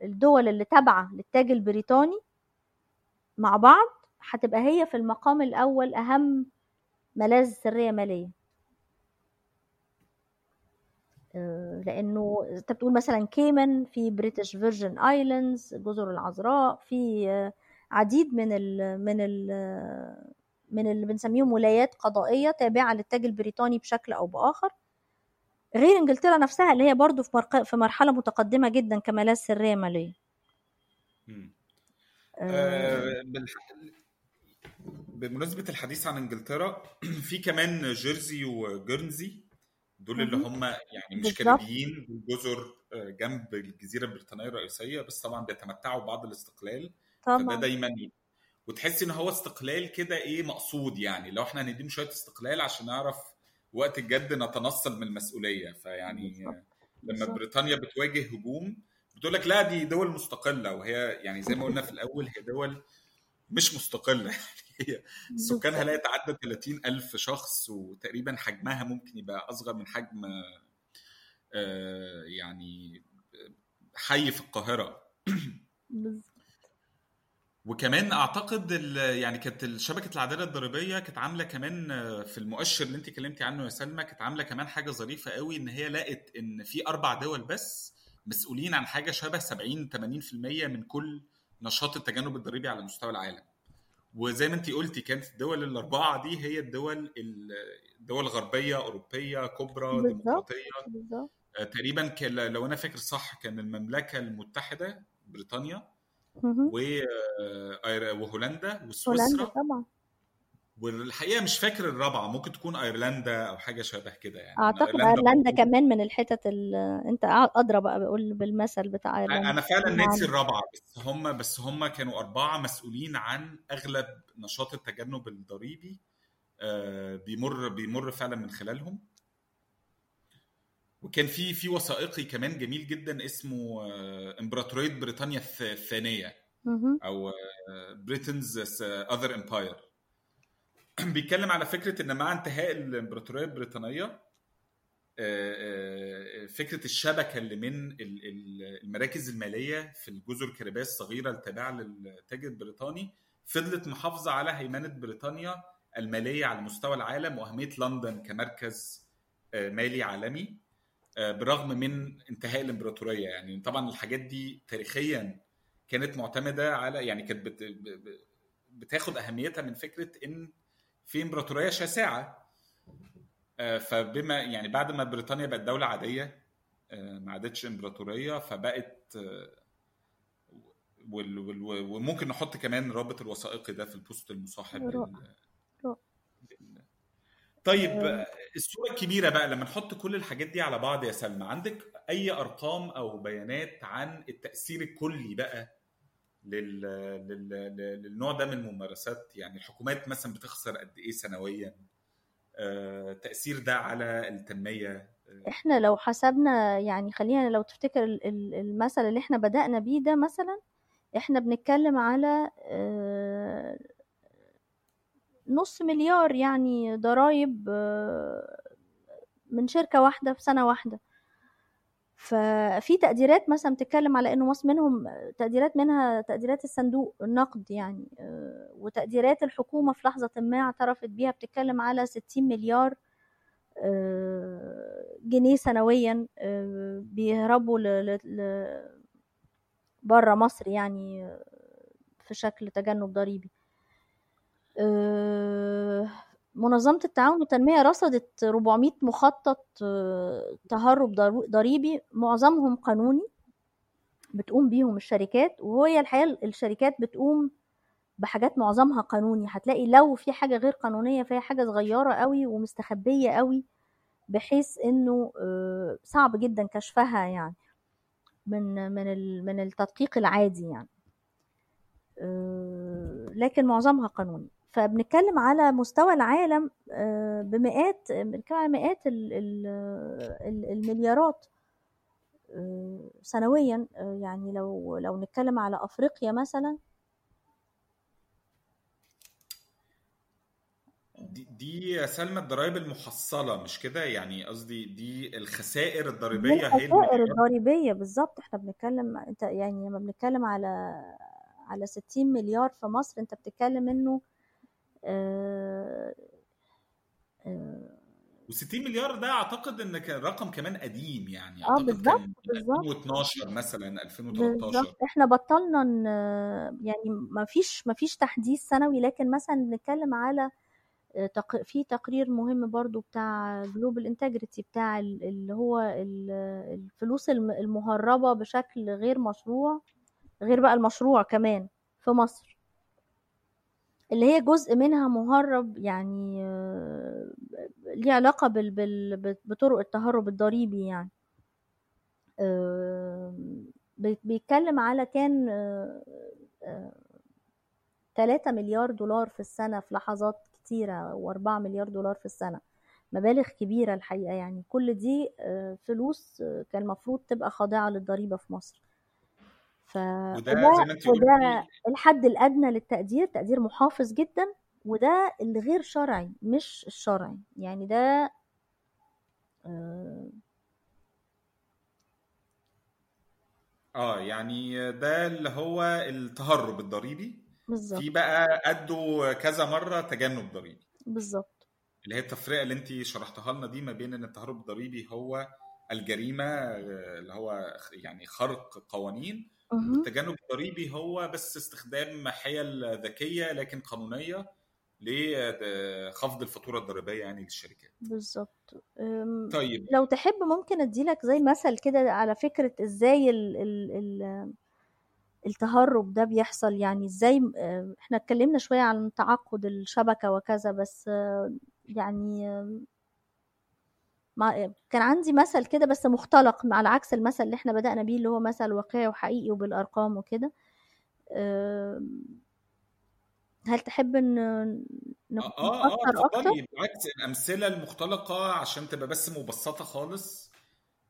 الدول اللي تابعة للتاج البريطاني مع بعض هتبقى هي في المقام الأول أهم ملاذ سرية مالية. لأنه أنت بتقول مثلا Cayman في British Virgin Islands جزر العذراء في عديد من ال من ال من اللي بنسميهم ولايات قضائية تابعة للتاج البريطاني بشكل أو بآخر. غير إنجلترا نفسها اللي هي برضو في في مرحلة متقدمة جدا كملاذ سرية مالية. آه. بمناسبة الحديث عن إنجلترا في كمان جيرزي وجيرنزي دول اللي هم يعني مش كاريبيين جزر جنب الجزيرة البريطانية الرئيسية بس طبعا بيتمتعوا ببعض الاستقلال طبعا. فده دايما وتحس ان هو استقلال كده إيه مقصود يعني لو إحنا هنديهم شوية استقلال عشان نعرف وقت الجد نتنصل من المسؤولية. فيعني لما بريطانيا بتواجه هجوم بتقول لك لا دي دول مستقلة وهي يعني زي ما قلنا في الأول هي دول مش مستقلة. يعني هي سكانها لا يتعدى 30 ألف شخص وتقريبا حجمها ممكن يبقى أصغر من حجم آه، يعني حي في القاهرة. وكمان أعتقد ال- يعني كانت شبكة العدالة الضريبية كانت عاملة كمان آه، في المؤشر اللي انت اتكلمتي عنه يا سلمى كانت عاملة كمان حاجة ظريفة قوي إن هي لقت إن في أربع دول بس مسؤولين عن حاجة شبه 70 80% من كل نشاط التجنب الضريبي على مستوى العالم. وزي ما انت قلتي كانت الدول الأربعة دي هي الدول الدول غربية أوروبية كبرى ديمقراطية. آه، تقريبا لو أنا فاكر صح كان المملكة المتحدة بريطانيا وهولندا هولندا وسويسرا طبعا. والحقيقة مش فاكر الرابعة ممكن تكون أيرلندا أو حاجة شبه كده يعني. أعتقد أيرلندا برضو. كمان من الحتت ال... أنت أدرى بقى بقول بالمثل بتاع أيرلندا. أنا فعلا أنا ناسي الرابعة بس هم بس هم كانوا أربعة مسؤولين عن أغلب نشاط التجنب الضريبي آه، بيمر بيمر فعلا من خلالهم. وكان في في وثائقي كمان جميل جدا اسمه آه، إمبراطورية بريطانيا الث- الثانية. أو Britain's Other Empire بيتكلم على فكرة إن مع انتهاء الإمبراطورية البريطانية آه، آه، فكرة الشبكة اللي من ال- ال- المراكز المالية في الجزر الكاريبية الصغيرة التابعه للتاج البريطاني فضلت محافظة على هيمنة بريطانيا المالية على مستوى العالم وأهمية لندن كمركز مالي عالمي بالرغم من انتهاء الإمبراطورية. يعني طبعا الحاجات دي تاريخيا كانت معتمدة على يعني كانت بتاخد أهميتها من فكرة إن في إمبراطورية شاسعة. آه، فبما يعني بعد ما بريطانيا بقت دولة عادية آه، ما عادتش إمبراطورية فبقت آه، وممكن نحط كمان رابط الوثائقي ده في البوست المصاحب رائع رائع. طيب الصورة الكبيرة بقى لما نحط كل الحاجات دي على بعض يا سلمى عندك أي أرقام أو بيانات عن التأثير الكلي بقى لل... لل... لل- للنوع ده من الممارسات؟ يعني الحكومات مثلا بتخسر قد إيه سنويا؟ آه، تأثير ده على التنمية؟ آه، إحنا لو حسبنا يعني خلينا لو تفتكر ال- ال- المثل اللي إحنا بدأنا بيه ده مثلا إحنا بنتكلم على آه، نص مليار يعني ضرائب آه، من شركة واحدة في سنة واحدة. ففي تقديرات مثلا بتتكلم على إنه مصر منهم تقديرات منها تقديرات الصندوق النقد يعني آه، وتقديرات الحكومة في لحظة ما اعترفت بيها بتتكلم على 60 مليار آه، جنيه سنويا بيهربوا بره مصر يعني في شكل تجنب ضريبي. منظمة التعاون والتنمية رصدت 400 مخطط آه، تهرب ضر- ضريبي معظمهم قانوني بتقوم بيهم الشركات وهي الحقيقة الشركات بتقوم بحاجات معظمها قانوني. هتلاقي لو في حاجة غير قانونية فهي حاجة صغيرة قوي ومستخبية قوي بحيث إنه آه، صعب جدا كشفها يعني من من من التدقيق العادي يعني. آه، لكن معظمها قانوني. فبنتكلم على مستوى العالم آه، بمئات بنتكلم على مئات ال- ال- ال- المليارات آه، سنويا. آه، يعني لو لو نتكلم على أفريقيا مثلا. دي, دي يا سلمى الضرائب المحصلة مش كده؟ يعني قصدي دي الخسائر دي الضريبية هي الخسائر الضريبية بالظبط. إحنا بنتكلم انت يعني لما بنتكلم على على 60 مليار في مصر انت بتتكلم انه و60 مليار ده أعتقد إن كان رقم كمان قديم يعني. آه بالظبط بالظبط 2012 مثلا 2013 بالظبط إحنا بطلنا. يعني ما فيش ما فيش تحديث سنوي لكن مثلا بنتكلم على آه، تق... في تقرير مهم برضو بتاع Global Integrity بتاع ال- اللي هو ال- الفلوس الم- المهربة بشكل غير مشروع غير بقى المشروع كمان في مصر. اللي هي جزء منها مهرب يعني آه، ليه علاقة بال... بال... بطرق التهرب الضريبي يعني. بي- بيتكلم على كان آه، آه، 3 مليار دولار في السنة في لحظات كتيرة و4 مليار دولار في السنة مبالغ كبيرة الحقيقة يعني. كل دي فلوس كان المفروض تبقى خاضعة للضريبة في مصر. ف... وده وده زي ما انت وده الحد الأدنى للتقدير تقدير محافظ جدا وده الغير شرعي مش الشرعي. يعني ده آه، آه يعني ده اللي هو التهرب الضريبي. بالظبط. في بقى قدوا كذا مرة تجنب ضريبي. بالظبط. اللي هي التفرقة اللي انت شرحتها لنا دي ما بين إن التهرب الضريبي هو الجريمة آه، اللي هو يعني خرق قوانين مهم. والتجنب الضريبي هو بس استخدام حيل ذكية لكن قانونية لخفض الفاتورة الضريبية يعني للشركات. بالظبط. طيب. لو تحب ممكن أديلك زي مثل كده على فكرة إزاي ال ال ال التهرب ده بيحصل يعني إزاي إحنا اتكلمنا شوية عن تعقد الشبكة وكذا بس يعني مع كان عندي مثل كده بس مختلق على عكس المثل اللي إحنا بدأنا بيه اللي هو مثل واقعي وحقيقي وبالأرقام وكده. هل تحب ان ن- آه آه آه نفسر أكتر؟ بالعكس الأمثلة المختلقة عشان تبقى بس مبسطة خالص.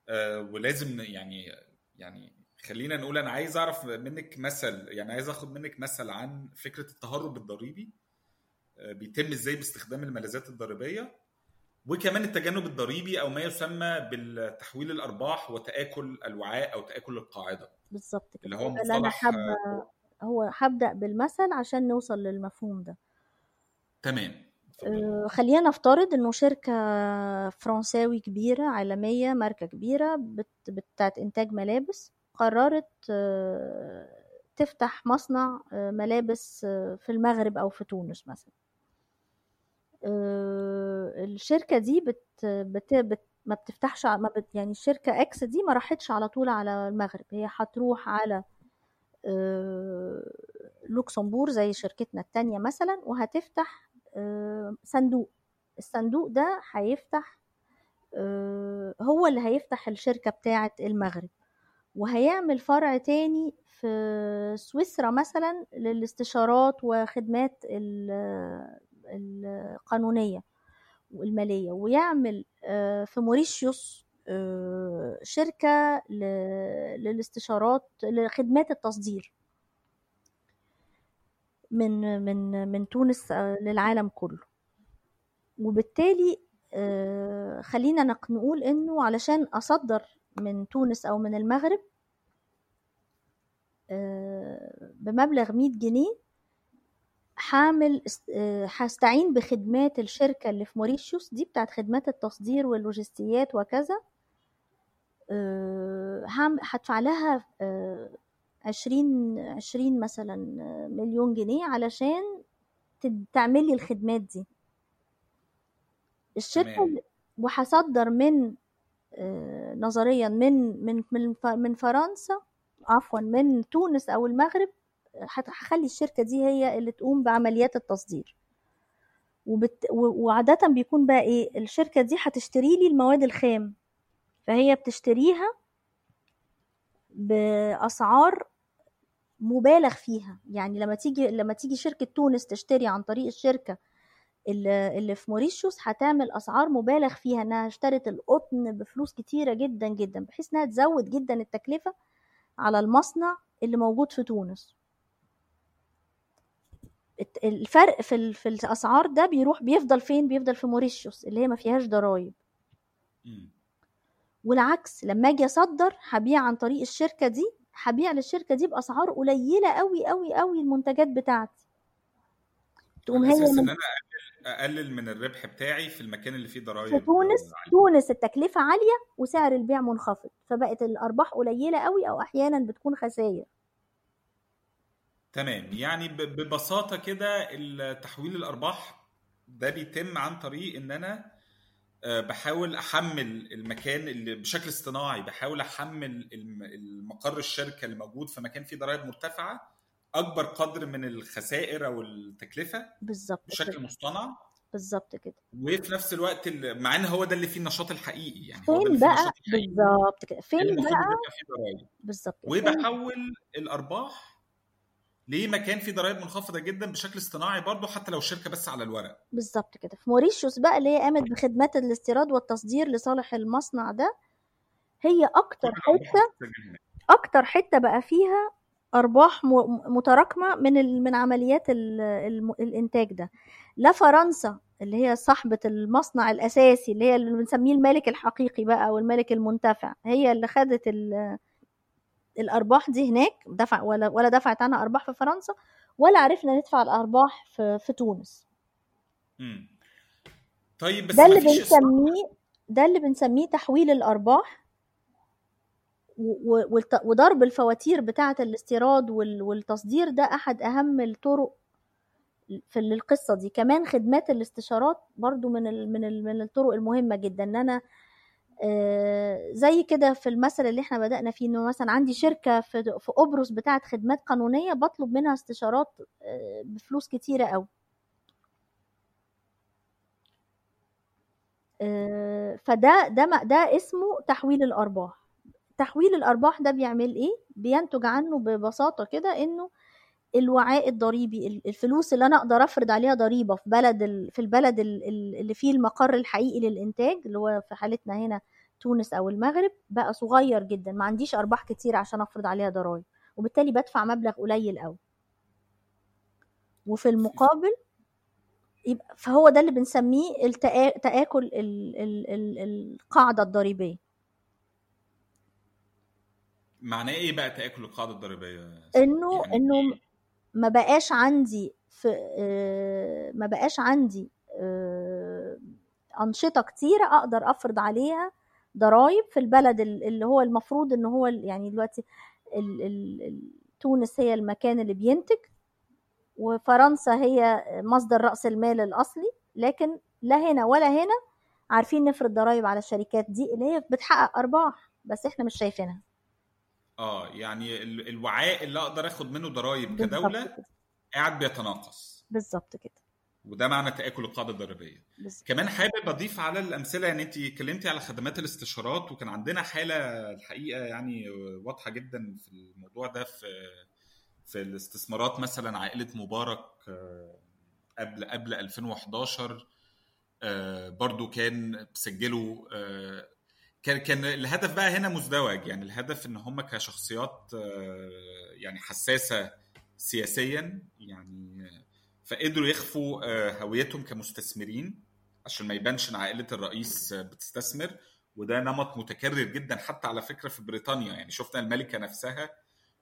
آه ولازم يعني يعني خلينا نقول أنا عايز أعرف منك مثل يعني عايز أخد منك مثل عن فكرة التهرب الضريبي. آه بيتم إزاي باستخدام الملاذات الضريبية؟ وكمان التجنب الضريبي أو ما يسمى بالتحويل الأرباح وتآكل الوعاء أو تآكل القاعدة. بالظبط اللي كده هو ده اللي أنا مصطلح حابة آه هو هبدأ بالمثل عشان نوصل للمفهوم ده. تمام آه، خلينا نفترض إنه شركة فرنساوي كبيرة عالمية ماركة كبيرة بت بتاعت إنتاج ملابس قررت آه، تفتح مصنع آه، ملابس في المغرب أو في تونس مثلا. آه، الشركة دي بت بت بت ما بتفتحش ما بت يعني الشركة X دي ما راحتش على طول على المغرب. هي هتروح على آه، لوكسمبورج زي شركتنا التانية مثلا وهتفتح آه، صندوق. الصندوق ده هيفتح هو اللي هيفتح الشركة بتاعة المغرب. وهيعمل فرع تاني في سويسرا مثلا للاستشارات وخدمات القانونية والمالية ويعمل آه، في موريشيوس آه، شركة للاستشارات لخدمات التصدير من من من تونس آه، للعالم كله. وبالتالي خلينا نق- نقول إنه علشان أصدر من تونس أو من المغرب بمبلغ 100 جنيه است- آه، هستعين بخدمات الشركة اللي في موريشيوس. دي بتاعت خدمات التصدير واللوجستيات وكذا. آه، هدفع لها آه، عشرين عشرين مثلا مليون جنيه علشان تعمل لي الخدمات دي. الشركة وهصدر من نظريا من من من فرنسا عفوا من تونس أو المغرب هخلي الشركة دي هي اللي تقوم بعمليات التصدير. وبت... و- وعادة بيكون بقى إيه الشركة دي هتشتري لي المواد الخام. فهي بتشتريها بأسعار مبالغ فيها. يعني لما تيجي لما تيجي شركة تونس تشتري عن طريق الشركة اللي في موريشيوس هتعمل أسعار مبالغ فيها إنها اشترت القطن بفلوس كتيرة جدا جدا بحيث إنها تزود جدا التكلفة على المصنع اللي موجود في تونس. الفرق في في الأسعار ده بيروح بيفضل فين؟ بيفضل في موريشيوس اللي هي ما فيهاش ضرايب. والعكس لما آجي أصدر هبيع عن طريق الشركة دي هبيع للشركة دي بأسعار قليلة قوي قوي قوي المنتجات بتاعتي. تقوم هي أساس ان من أنا أقلل من الربح بتاعي في المكان اللي فيه في ضرائب تونس عاليه تونس التكلفة عالية وسعر البيع منخفض فبقت الأرباح قليلة قوي أو أحيانا بتكون خسائر تمام. يعني ببساطة كده تحويل الأرباح ده بيتم عن طريق إن أنا آه، بحاول أحمل المكان اللي بشكل اصطناعي بحاول أحمل الم- المقر الشركة اللي موجود في مكان فيه ضرائب مرتفعة أكبر قدر من الخسائر أو التكلفة بالظبط بشكل كده. مصطنع. بالظبط كده. وفي نفس الوقت ال- مع إن هو ده اللي فيه النشاط الحقيقي يعني فين بقى؟ بالظبط كده. فين بقى؟ بالظبط وبحول الأرباح ليه مكان فيه ضرائب منخفضة جدا بشكل اصطناعي برضه حتى لو الشركة بس على الورق؟ بالظبط كده. في موريشيوس بقى اللي هي قامت بخدمات الاستيراد والتصدير لصالح المصنع ده هي أكتر حتة أكتر حتة بقى فيها أرباح متراكمة من من عمليات الإنتاج ده. لا فرنسا اللي هي صاحبة المصنع الأساسي اللي هي اللي بنسميه المالك الحقيقي بقى أو المالك المنتفع هي اللي خدت الأرباح دي هناك دفع ولا ولا دفعت عنها أرباح في فرنسا ولا عرفنا ندفع الأرباح في, في تونس. مم. طيب بس ده اللي بنسميه ده اللي بنسميه تحويل الأرباح وضرب الفواتير بتاعة الاستيراد والتصدير ده أحد أهم الطرق في القصة دي كمان خدمات الاستشارات برضو من ال من ال من الطرق المهمة جدا إن أنا زي كده في المثل اللي إحنا بدأنا فيه إنه مثلا عندي شركة في, في قبرص بتاعة خدمات قانونية بطلب منها استشارات بفلوس كتيرة قوي فده ده ده اسمه تحويل الأرباح. تحويل الأرباح ده بيعمل إيه؟ بينتج عنه ببساطة كده إنه الوعاء الضريبي الفلوس اللي أنا أقدر أفرض عليها ضريبة في بلد في البلد اللي فيه المقر الحقيقي للإنتاج اللي هو في حالتنا هنا تونس أو المغرب بقى صغير جدا. ما عنديش أرباح كتير عشان أفرض عليها ضرائب وبالتالي بدفع مبلغ قليل قوي وفي المقابل يبقى فهو ده اللي بنسميه التآ... تآكل ال... ال... ال... القاعدة الضريبية. معناه إيه بقى تآكل القاعدة الضريبية؟ إنه يعني إنه ما بقاش عندي في ما بقاش عندي أنشطة كتيرة أقدر أفرض عليها ضرائب في البلد اللي هو المفروض إن هو يعني دلوقتي تونس هي المكان اللي بينتج وفرنسا هي مصدر رأس المال الأصلي لكن لا هنا ولا هنا عارفين نفرض ضرائب على الشركات دي اللي هي بتحقق أرباح بس إحنا مش شايفينها. آه يعني الوعاء اللي أقدر آخد منه ضرائب كدولة قاعد بيتناقص. بالظبط كده. وده معنى تآكل القاعدة الضريبية. كمان حابب أضيف على الأمثلة يعني أنت اتكلمتي على خدمات الاستشارات وكان عندنا حالة الحقيقة يعني واضحة جدا في الموضوع ده في في الاستثمارات. مثلا عائلة مبارك قبل قبل 2011 برضو كان سجلوا كان كان الهدف بقى هنا مزدوج. يعني الهدف إن هم كشخصيات يعني حساسة سياسيا يعني فقدروا يخفوا هويتهم كمستثمرين عشان ما يبانش إن عائلة الرئيس بتستثمر. وده نمط متكرر جدا حتى على فكرة في بريطانيا. يعني شفنا الملكة نفسها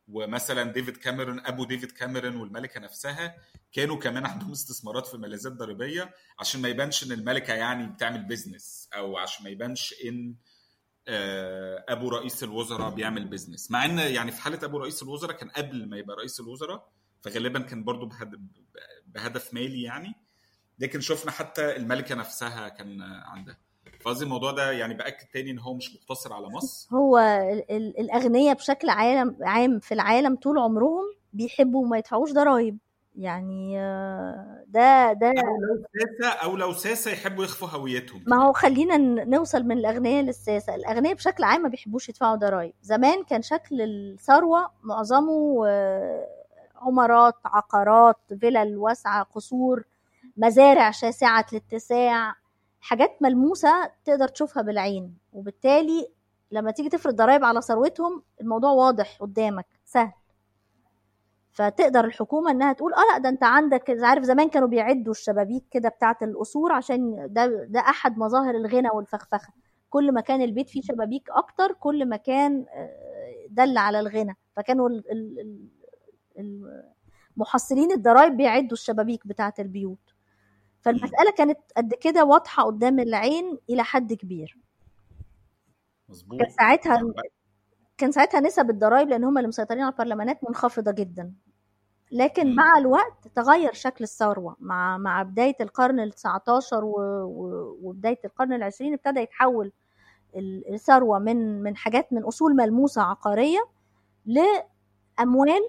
ومثلا ديفيد كاميرون أبو ديفيد كاميرون والملكة نفسها كانوا كمان عندهم استثمارات في ملاذات ضريبية عشان ما يبانش إن الملكة يعني بتعمل بيزنس أو عشان ما يبانش إن أبو رئيس الوزراء بيعمل بيزنس مع إن يعني في حالة أبو رئيس الوزراء كان قبل ما يبقى رئيس الوزراء فغالبا كان برضو بهدف مالي يعني. لكن شفنا حتى الملكة نفسها كان عندها. فقصدي الموضوع ده يعني بأكد تاني إن هو مش مقتصر على مصر. هو الأغنياء بشكل عام عام في العالم طول عمرهم بيحبوا ما يدفعوش ضرائب. يعني ده ده أو لو ساسة أو لو ساسة يحبوا يخفوا هويتهم. ما هو خلينا نوصل من الاغنياء للساسة. الاغنياء بشكل عام ما بيحبوش يدفعوا ضرائب زمان كان شكل الثروة معظمه عمارات عقارات فلل واسعه قصور مزارع شاسعة الاتساع حاجات ملموسة تقدر تشوفها بالعين. وبالتالي لما تيجي تفرض ضرائب على ثروتهم الموضوع واضح قدامك سهل. فتقدر الحكومة إنها تقول آه لأ ده أنت عندك عارف زمان كانوا بيعدوا الشبابيك كده بتاعة القصور عشان ده ده أحد مظاهر الغنى والفخفخة. كل ما كان البيت فيه شبابيك أكتر كل ما كان دل على الغنى. فكانوا محصلين الضرايب بيعدوا الشبابيك بتاعة البيوت. فالمسألة كانت قد كده واضحة قدام العين إلى حد كبير. مظبوط. كان ساعتها كان ساعتها نسب الضرائب لأن هم اللي مسيطرين على البرلمانات منخفضة جدا. لكن مع الوقت تغير شكل الثروة. مع مع بداية القرن ال 19 وبداية القرن العشرين ابتدى يتحول الثروة من من حاجات من أصول ملموسة عقارية لأموال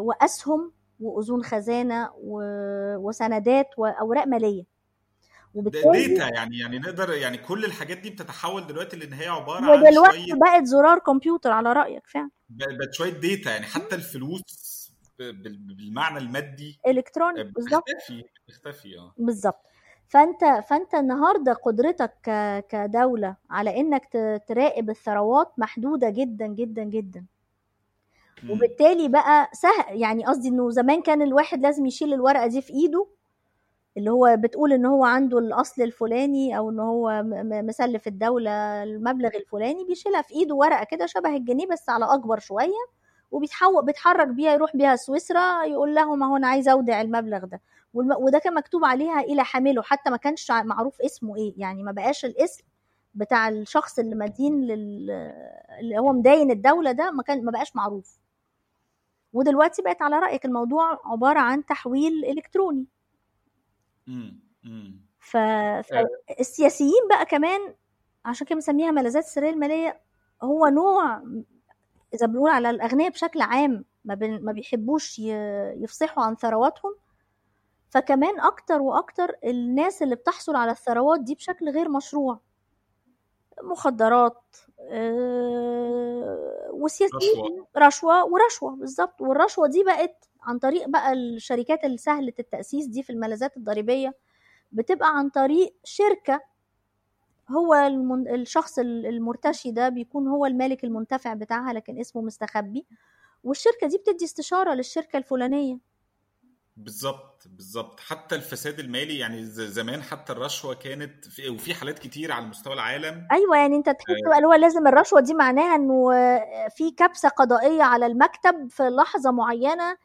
وأسهم وأذون خزانة وسندات وأوراق مالية. وبالتالي ديتا يعني يعني نقدر يعني كل الحاجات دي بتتحول دلوقتي لأن هي عبارة عن ودلوقتي بقت زرار كمبيوتر على رأيك فعلا. بقت شوية ديتا يعني حتى الفلوس بالمعنى المادي الكتروني بالظبط بتختفي بتختفي آه. بالظبط فأنت فأنت النهارده قدرتك كدولة على إنك تراقب الثروات محدودة جدا جدا جدا. وبالتالي بقى سهل يعني قصدي إنه زمان كان الواحد لازم يشيل الورقة دي في إيده اللي هو بتقول إن هو عنده الأصل الفلاني أو إن هو مسلف الدولة المبلغ الفلاني بيشيلها في إيده ورقة كده شبه الجنيه بس على أكبر شوية. وبيتحول بيتحرك بيها يروح بيها سويسرا يقول لهم اهو أنا عايز أودع المبلغ ده. وده كان مكتوب عليها إلى حامله حتى ما كانش معروف اسمه إيه يعني ما بقاش الاسم بتاع الشخص اللي مدين لل... اللي هو مداين الدولة ده ما كان ما بقاش معروف ودلوقتي بقت على رأيك الموضوع عبارة عن تحويل إلكتروني. ف... فالسياسيين بقى كمان عشان كده بنسميها ملاذات السرية المالية هو نوع إذا بنقول على الأغنياء بشكل عام ما, بن... ما بيحبوش. يفصحوا عن ثرواتهم فكمان أكتر وأكتر الناس اللي بتحصل على الثروات دي بشكل غير مشروع مخدرات آه، وسياسيين رشوة. رشوة ورشوة بالظبط والرشوة دي بقت عن طريق بقى الشركات اللي سهله التأسيس دي في الملاذات الضريبية بتبقى عن طريق شركة هو المن... الشخص ال- المرتشي ده بيكون هو المالك المنتفع بتاعها لكن اسمه مستخبي. والشركة دي بتدي استشارة للشركة الفلانية. بالظبط بالظبط. حتى الفساد المالي يعني زمان حتى الرشوة كانت في وفي حالات كتير على مستوى العالم. أيوه يعني أنت تحس بقى اللي هو لازم الرشوة دي معناها إنه في كبسة قضائية على المكتب في لحظة معينة.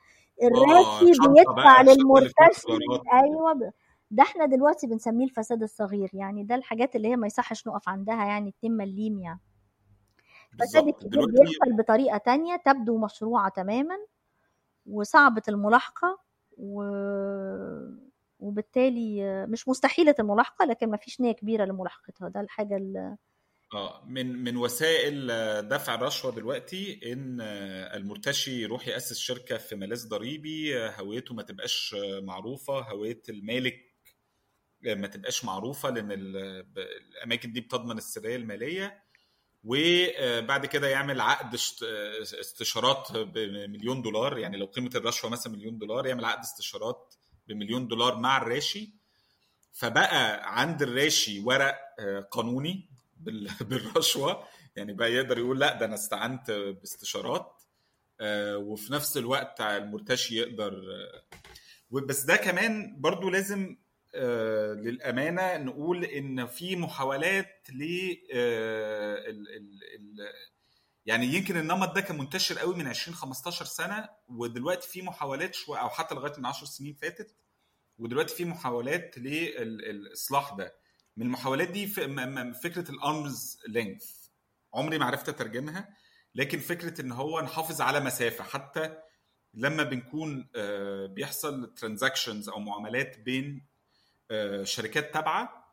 الراشي شنطة بيدفع للمرتشي. أيوه ده إحنا دلوقتي بنسميه الفساد الصغير يعني ده الحاجات اللي هي ما يصحش نقف عندها يعني 2 مليم يعني. الفساد الكبير بيحصل بطريقة تانية تبدو مشروعة تماما وصعبه الملاحقة و... وبالتالي مش مستحيلة الملاحقة لكن ما فيش نية كبيرة لملاحقتها. ده الحاجة اللي آه من من وسائل آه، دفع الرشوه دلوقتي إن آه، المرتشي يروح يأسس شركة في ملاذ ضريبي آه، هويته ما تبقاش آه، معروفة هوية المالك آه، ما تبقاش معروفة لأن الأماكن دي بتضمن السرية المالية. وبعد كده يعمل عقد آه، استشارات بمليون دولار. يعني لو قيمة الرشوة مثلا مليون دولار يعمل عقد استشارات بمليون دولار مع الراشي. فبقى عند الراشي ورق آه، قانوني بال- بالرشوة. يعني بقى يقدر يقول لأ ده أنا استعنت باستشارات. آه، وفي نفس الوقت المرتشي يقدر آه، بس ده كمان برضو لازم آه، للأمانة نقول إن في محاولات ل آه، يعني يمكن النمط ده كان منتشر قوي من 20 15 سنة ودلوقتي في محاولات شوية أو حتى لغاية من 10 سنين فاتت ودلوقتي في محاولات للاصلاح ده. من المحاولات دي فكرة ال arm's length عمري ما عرفت أترجمها لكن فكرة إن هو نحافظ على مسافة حتى لما بنكون آه، بيحصل transactions أو معاملات بين آه، شركات تابعة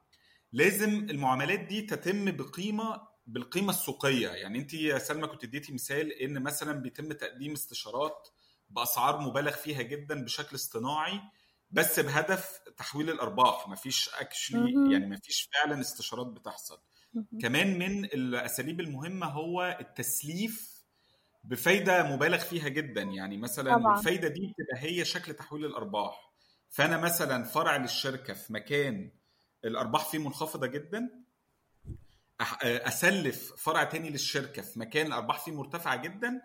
لازم المعاملات دي تتم بقيمه بالقيمة السوقية. يعني انت يا سلمى كنت اديتي مثال ان مثلا بيتم تقديم استشارات بأسعار مبالغ فيها جدا بشكل اصطناعي بس بهدف تحويل الأرباح. مفيش اكشلي. يعني مفيش فعلا استشارات بتحصل. كمان من الأساليب المهمة هو التسليف بفايدة مبالغ فيها جدا. يعني مثلا طبعاً. الفايدة دي بتبقى هي شكل تحويل الأرباح. فانا مثلا فرع للشركة في مكان الأرباح فيه منخفضة جدا أسلف فرع تاني للشركة في مكان الأرباح فيه مرتفعة جدا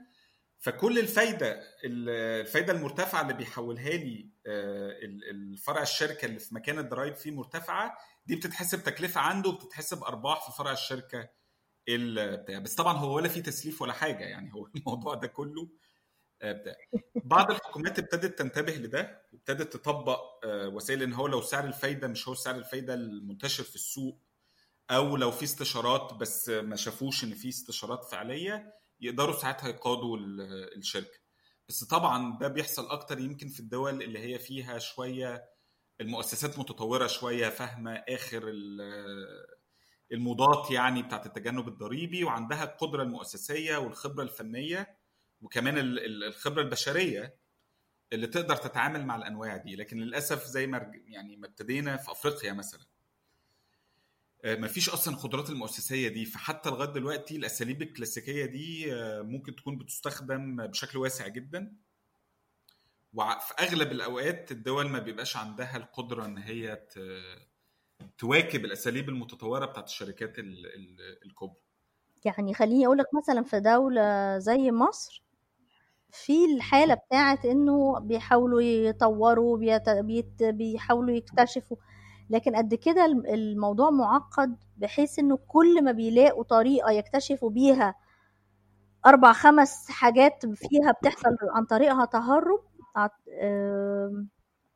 فكل الفايدة الفايدة المرتفعة اللي بيحولها لي آه، ال- الفرع الشركة اللي في مكان الضرايب فيه مرتفعة دي بتتحسب تكلفة عنده وبتتحسب أرباح في فرع الشركة ال- بتاع بس طبعا هو ولا في تسليف ولا حاجة يعني هو الموضوع ده كله آه، بتاع. بعض الحكومات ابتدت تنتبه لده وابتدت تطبق آه، وسائل إن هو لو سعر الفايدة مش هو سعر الفايدة المنتشر في السوق أو لو في استشارات بس ما شافوش إن في استشارات فعلية يقدروا ساعتها يقادوا ال- الشركة. بس طبعا ده بيحصل أكتر يمكن في الدول اللي هي فيها شوية المؤسسات متطورة شوية فاهمة آخر ال- الموضات يعني بتاعت التجنب الضريبي وعندها القدرة المؤسسية والخبرة الفنية وكمان ال- ال- الخبرة البشرية اللي تقدر تتعامل مع الأنواع دي. لكن للأسف زي ما يعني ما ابتدينا في أفريقيا مثلا ما فيش أصلا القدرات المؤسسية دي. فحتى لغاية دلوقتي الأساليب الكلاسيكية دي آه، ممكن تكون بتستخدم بشكل واسع جدا. وفي أغلب الأوقات الدول ما بيبقاش عندها القدرة إن هي تواكب الأساليب المتطورة بتاعت الشركات الكبرى. يعني خليني أقول لك مثلا في دولة زي مصر في الحالة بتاعت إنه بيحاولوا يطوروا بيت... بيت... بيحاولوا يكتشفوا. لكن قد كده الموضوع معقد بحيث إنه كل ما بيلاقوا طريقة يكتشفوا بيها أربع خمس حاجات فيها بتحصل عن طريقها تهرب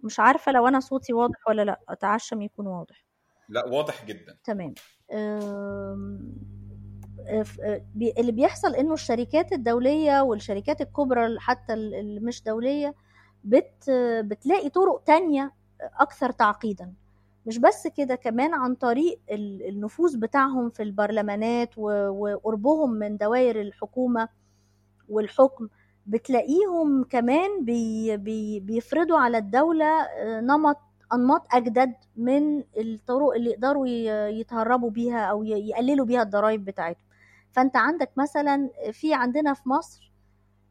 مش عارفة لو أنا صوتي واضح ولا لأ. أتعشم يكون واضح. لأ واضح جدا. تمام. اللي بيحصل إنه الشركات الدولية والشركات الكبرى حتى اللي مش دولية بت بتلاقي طرق تانية أكثر تعقيدا. مش بس كده كمان عن طريق النفوذ بتاعهم في البرلمانات وقربهم من دوائر الحكومة والحكم بتلاقيهم كمان بي بي بيفرضوا على الدولة نمط أنماط أجدد من الطرق اللي يقدروا يتهربوا بيها أو يقللوا بيها الضرائب بتاعتهم. فأنت عندك مثلا في عندنا في مصر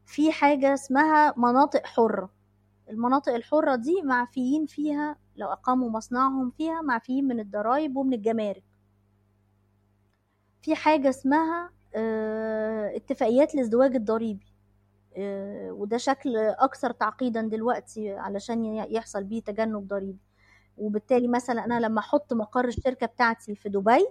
في حاجة اسمها مناطق حرة. المناطق الحرة دي معفيين فيها لو أقاموا مصنعهم فيها معفيين من الضرائب ومن الجمارك. في حاجة اسمها اتفاقيات الازدواج الضريبي. وده شكل أكثر تعقيدا دلوقتي علشان يحصل بيه تجنب ضريبي. وبالتالي مثلا أنا لما أحط مقر الشركة بتاعتي في دبي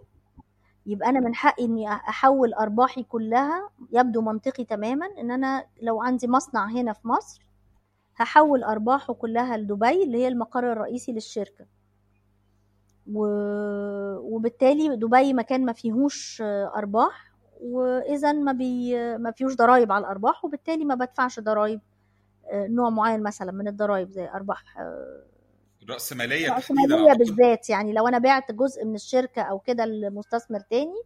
يبقى أنا من حقي إني أحول أرباحي كلها يبدو منطقي تماما إن أنا لو عندي مصنع هنا في مصر هحول أرباحه كلها لدبي اللي هي المقر الرئيسي للشركة. و... وبالتالي دبي مكان ما فيهوش أرباح واذا ما بي ما فيهوش ضرائب على الأرباح وبالتالي ما بدفعش ضرائب نوع معين مثلا من الضرائب زي أرباح رأسمالية رأسمالية بالذات. يعني لو أنا بعت جزء من الشركة أو كده لمستثمر تاني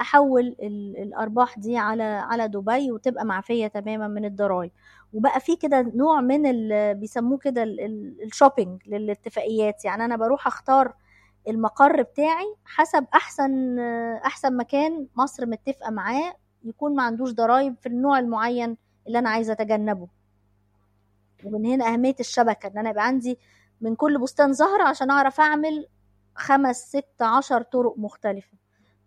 أحول الأرباح دي على على دبي وتبقى معفية تماما من الضرائب وبقى في كده نوع من بيسموه كده ال shopping للاتفاقيات. يعني أنا بروح أختار المقر بتاعي حسب أحسن أحسن مكان مصر متفقة معاه يكون ما عندوش ضرائب في النوع المعين اللي أنا عايزة أتجنبه. ومن هنا أهمية الشبكة إن أنا يبقى عندي من كل بستان زهرة عشان أعرف أعمل خمس ست عشر طرق مختلفة.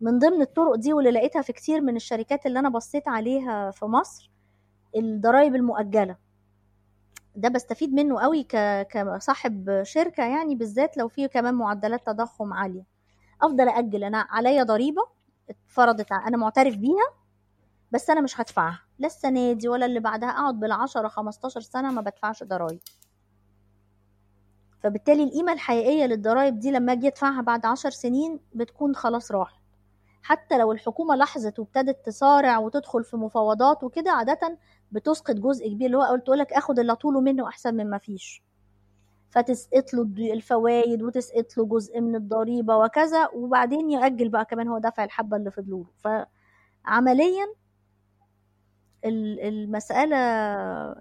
من ضمن الطرق دي واللي لقيتها في كتير من الشركات اللي أنا بصيت عليها في مصر الضرائب المؤجلة. ده بستفيد منه قوي كصاحب شركة يعني بالذات لو في كمان معدلات تضخم عالية. أفضل أجل أنا عليا ضريبة اتفرضت أنا معترف بيها بس أنا مش هدفعها. لا السنة دي ولا اللي بعدها. أقعد بال10 15 سنة ما بدفعش ضرايب. فبالتالي القيمة الحقيقية للضرايب دي لما أجي أدفعها بعد 10 سنين بتكون خلاص راحت. حتى لو الحكومة لاحظت وابتدت تصارع وتدخل في مفاوضات وكده عادة بتسقط جزء كبير. اللي هو قلت لك آخد اللي طوله منه أحسن من ما فيش. فتسقط له الفوائد وتسقط له جزء من الضريبة وكذا وبعدين يأجل بقى كمان هو دفع الحبة اللي فضلوا له فعمليا المسألة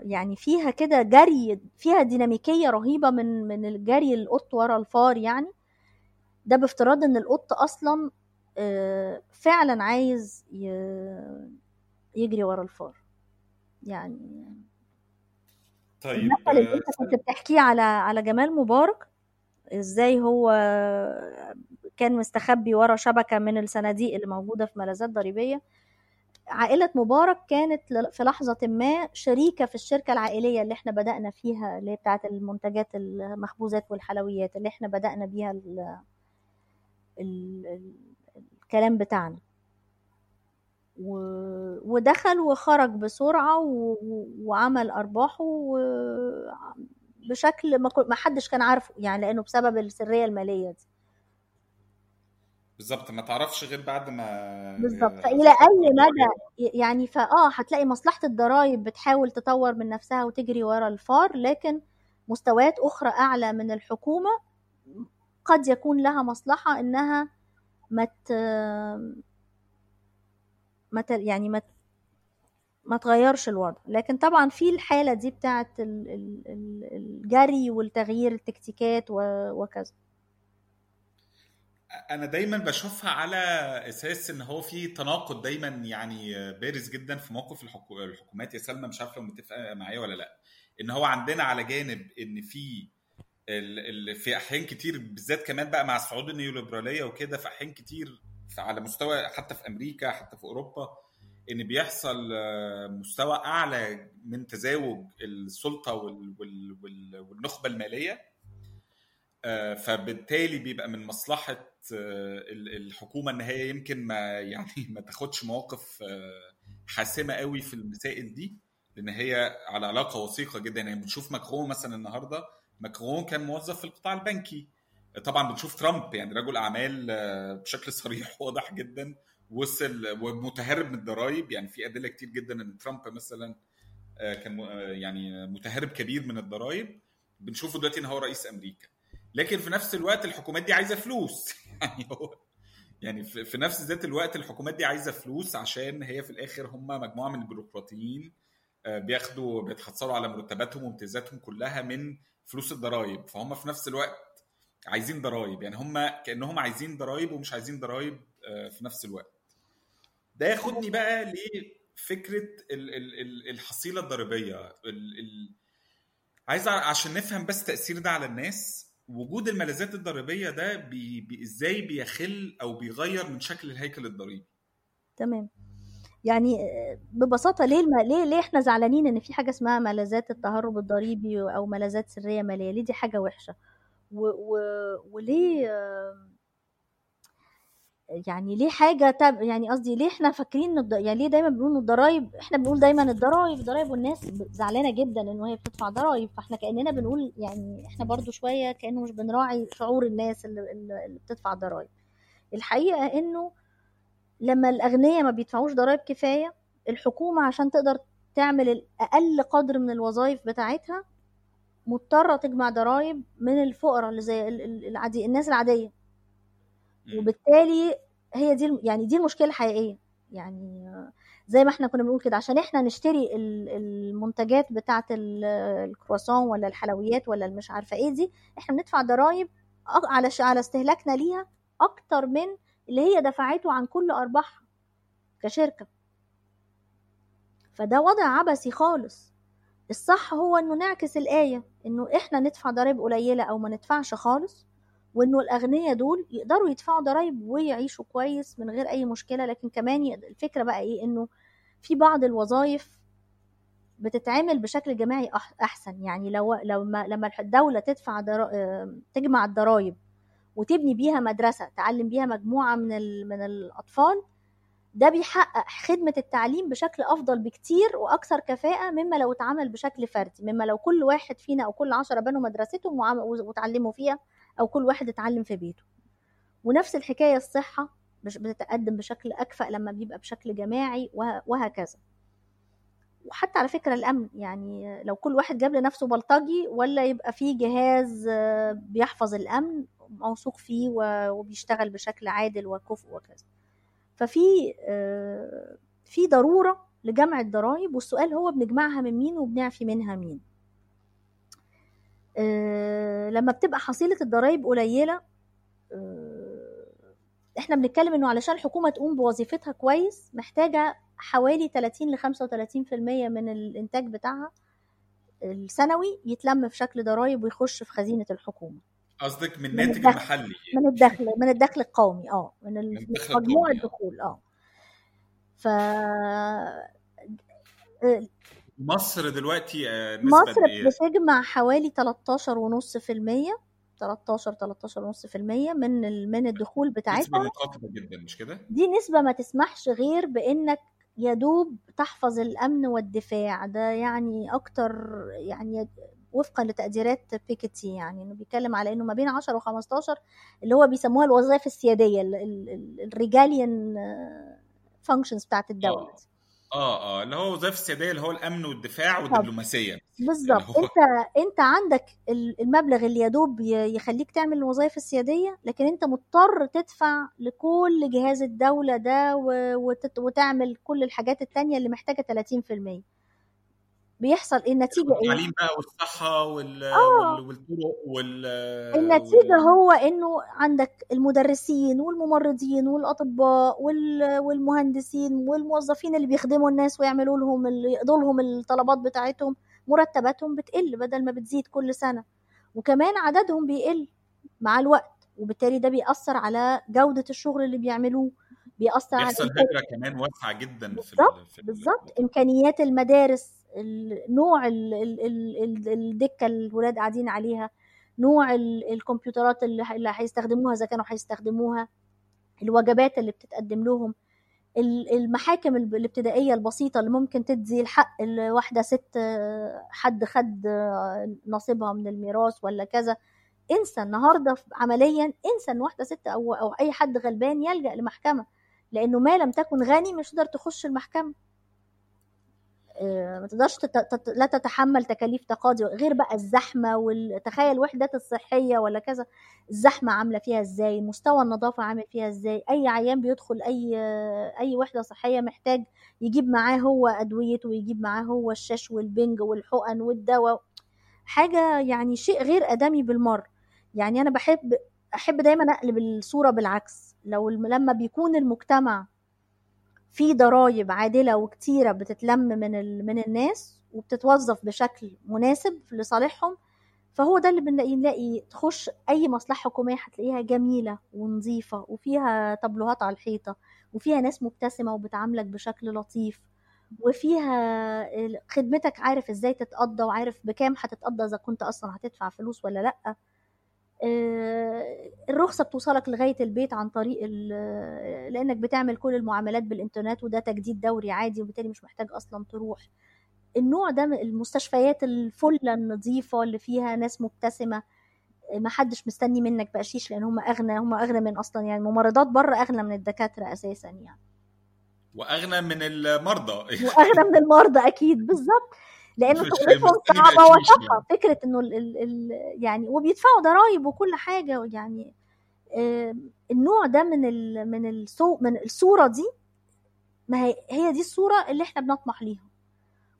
يعني فيها كده جري فيها ديناميكية رهيبة من من الجري القط ورا الفار يعني. ده بافتراض إن القط أصلا فعلا عايز يجري ورا الفار يعني. طيب المثل اللي أنت كنت بتحكيه على على جمال مبارك إزاي هو كان مستخبي ورا شبكة من الصناديق اللي موجودة في ملاذات ضريبية. عائلة مبارك كانت في لحظة ما شريكة في الشركة العائلية اللي إحنا بدأنا فيها اللي هي المنتجات المخبوزات والحلويات اللي إحنا بدأنا بيها ال ال ال الكلام بتاعنا. ودخل وخرج بسرعة وعمل أرباحه بشكل ما حدش كان عارفه يعني لأنه بسبب السرية المالية دي. بالظبط ما تعرفش غير بعد ما بالظبط فالى أي مدى؟ يعني فاه هتلاقي مصلحة الضرائب بتحاول تطور من نفسها وتجري ورا الفار لكن مستويات أخرى أعلى من الحكومة قد يكون لها مصلحة إنها ما مت... مت... يعني ما ما تغيرش الوضع. لكن طبعا في الحالة دي بتاعة الجري والتغيير التكتيكات وكذا. أنا دايما بشوفها على إساس إن هو في تناقض دايما يعني بارز جدا في موقف الحكومات. يا سلمى مش عارفه لو متفقة معايا ولا لأ. إن هو عندنا على جانب إن في في أحيان كتير بالذات كمان بقى مع الصعود النيوليبرالية وكده في أحيان كتير على مستوى حتى في أمريكا حتى في أوروبا إن بيحصل مستوى أعلى من تزاوج السلطة وال- وال- وال- والنخبة المالية. آه، فبالتالي بيبقى من مصلحة الحكومة إن هي يمكن ما يعني ما تاخدش مواقف آه، حاسمة قوي في المسائل دي لأن هي على علاقة وثيقة جدا. يعني بنشوف ماكرون مثلا النهارده ماكرون كان موظف في القطاع البنكي. طبعا بنشوف ترامب يعني رجل أعمال آه، بشكل صريح واضح جدا وصل ومتهرب من الضرائب يعني في أدلة كتير جدا إن ترامب مثلا آه، كان يعني متهرب كبير من الضرائب بنشوفه دلوقتي إن هو رئيس أمريكا. لكن في نفس الوقت الحكومات دي عايزة فلوس. يعني هو يعني في نفس ذات الوقت الحكومات دي عايزة فلوس عشان هي في الآخر هم مجموعة من البيروقراطيين آه، بياخدوا بيتحصلوا على مرتباتهم وامتيازاتهم كلها من فلوس الضرائب فهم في نفس الوقت عايزين ضرائب يعني هم كأنهم عايزين ضرائب ومش عايزين ضرائب آه، في نفس الوقت. ده ياخدني بقى لفكرة ال- ال- ال- الحصيلة الضريبية. ال- ال- عايز عشان نفهم بس تأثير ده على الناس وجود الملاذات الضريبية ده بي بي إزاي بيخل أو بيغير من شكل الهيكل الضريبي؟ تمام. يعني آه، ببساطة ليه الم... ليه ليه إحنا زعلانين إن في حاجة اسمها ملاذات التهرب الضريبي أو ملاذات سرية مالية؟ ليه دي حاجة وحشة؟ و... و... وليه يعني ليه حاجة تب... يعني قصدي ليه إحنا فاكرين الض... يعني ليه دايما بنقول الضرايب إحنا بنقول دايما الضرايب الضرايب والناس زعلانة جدا إن هي بتدفع ضرايب فإحنا كأننا بنقول يعني إحنا برضو شوية كأنه مش بنراعي شعور الناس اللي, اللي بتدفع ضرايب الحقيقة إنه لما الأغنياء ما بيدفعوش ضرائب كفاية الحكومة عشان تقدر تعمل أقل قدر من الوظائف بتاعتها مضطرة تجمع ضرائب من الفقراء اللي زي ال- ال- العادي الناس العادية. وبالتالي هي دي يعني دي المشكلة الحقيقية. يعني زي ما إحنا كنا بنقول كده عشان إحنا نشتري ال- المنتجات بتاعة ال- الكرواسون ولا الحلويات ولا المش عارفة إيه دي إحنا بندفع ضرائب على على استهلاكنا ليها أكتر من اللي هي دفعته عن كل ارباحها كشركة. فده وضع عبثي خالص. الصح هو إنه نعكس الآية إنه إحنا ندفع ضرائب قليلة أو ما ندفعش خالص وإنه الاغنياء دول يقدروا يدفعوا ضرائب ويعيشوا كويس من غير أي مشكلة. لكن كمان يقدر الفكرة بقى إيه؟ إنه في بعض الوظائف بتتعمل بشكل جماعي أحسن. يعني لو لو ما لما الدولة تدفع تجمع الضرائب وتبني بيها مدرسة تعلم بيها مجموعة من. من الأطفال ده بيحقق خدمة التعليم بشكل أفضل بكتير وأكثر كفاءة مما لو اتعمل بشكل فردي. مما لو كل واحد فينا أو كل عشرة بنوا مدرستهم وتعلموا فيها أو كل واحد اتعلم في بيته. ونفس الحكاية الصحة مش بتتقدم بشكل أكفأ لما بيبقى بشكل جماعي وه- وهكذا. وحتى على فكرة الأمن يعني لو كل واحد جاب لنفسه بلطجي ولا يبقى فيه جهاز بيحفظ الأمن موثوق فيه وبيشتغل بشكل عادل وكفء وكذا. ففي آه، في ضرورة لجمع الضرائب والسؤال هو بنجمعها من مين وبنعفي منها مين. لما بتبقى حصيلة الضرائب قليلة آه، إحنا بنتكلم إنه علشان الحكومة تقوم بوظيفتها كويس محتاجة حوالي 30 ل 35% من الإنتاج بتاعها السنوي يتلم في شكل ضرائب ويخش في خزينة الحكومة قصدك من الناتج. المحلي من الدخل من الدخل القومي آه من من مجموع آه. الدخول آه ف مصر دلوقتي آه، نسبة مصر إيه؟ بتجمع حوالي 13.5% 13 13.5% من من الدخول نسبة بتاعتها منخفضة جدا مش كده؟ دي نسبة ما تسمحش غير بإنك يا دوب تحفظ الأمن والدفاع ده يعني أكتر يعني وفقا لتقديرات بيكيتي يعني إنه بيتكلم على إنه ما بين 10 و15 اللي هو بيسموها الوظائف السيادية الريجاليان فانكشنز بتاعت الدولة آه. آه آه اللي هو وظائف السيادية اللي هو الأمن والدفاع والدبلوماسية. بالظبط. اللي هو- أنت أنت عندك ال- المبلغ اللي يدوب يخليك تعمل الوظائف السياديه لكن أنت مضطر تدفع لكل جهاز الدولة ده وتعمل كل الحاجات التانية اللي محتاجة 30% بيحصل إيه؟ النتيجة إيه؟ التعليم بقى والصحة وال... آه. وال... والطرق وال النتيجة وال... هو إنه عندك المدرسين والممرضين والأطباء وال- والمهندسين والموظفين اللي بيخدموا الناس ويعملوا لهم اللي يقضوا لهم الطلبات بتاعتهم مرتباتهم بتقل بدل ما بتزيد كل سنة. وكمان عددهم بيقل مع الوقت وبالتالي ده بيأثر على جودة الشغل اللي بيعملوه بيأثر على بيحصل هجرة كمان واسعة جدا بالظبط بالظبط إمكانيات المدارس ال- نوع ال- ال- ال- ال- الدكة اللي الولاد قاعدين عليها نوع ال- الكمبيوترات اللي هيستخدموها إذا كانوا هيستخدموها الوجبات اللي بتتقدم لهم ال- المحاكم الابتدائية البسيطة اللي ممكن تدي الحق لواحدة ست حد خد نصيبها من الميراث ولا كذا. انسى النهارده عمليا انسى إن واحدة ست أو أو أي حد غلبان يلجأ لمحكمة لأنه ما لم تكن غني مش تقدر تخش المحكمة. ما تقدرش. لا تتحمل تكاليف تقاضي غير بقى الزحمة وتخيل الوحدات الصحية ولا كذا الزحمة عاملة فيها إزاي مستوى النظافة عامل فيها إزاي أي عيان بيدخل أي أي وحدة صحية محتاج يجيب معاه هو ادويته ويجيب معاه هو الشاش والبنج والحقن والدواء حاجة يعني شيء غير آدمي بالمرة يعني أنا بحب أحب دايما أقلب الصورة بالعكس لو لما بيكون المجتمع في ضرائب عادلة وكتيرة بتتلم من. من الناس وبتتوظف بشكل مناسب لصالحهم فهو ده اللي بنلاقي نلاقي تخش أي مصلحة حكومية هتلاقيها جميلة ونظيفة وفيها طابلوهات على الحيطة وفيها ناس مبتسمة وبتعاملك بشكل لطيف وفيها خدمتك عارف إزاي تتقضى وعارف بكام هتتقضى إذا كنت أصلا هتدفع فلوس ولا لأ آه، الرخصة بتوصلك لغاية البيت عن طريق ال- لأنك بتعمل كل المعاملات بالإنترنت وده تجديد دوري عادي وبالتالي مش محتاج أصلا تروح. النوع ده المستشفيات الفلة النظيفة اللي فيها ناس مبتسمة ما حدش مستني منك بقشيش لأن هم أغنى هم أغنى من أصلا يعني الممرضات بره أغنى من الدكاترة أساسا يعني. وأغنى من المرضى. وأغنى من المرضى أكيد بالظبط لأنه شغلتهم صعبة بقشيش وشاقة. فكرة إنه ال ال ال يعني وبيدفعوا ضرائب وكل حاجة يعني آه، النوع ده من ال من السو من الصورة دي ما هي هي دي الصورة اللي إحنا بنطمح ليها.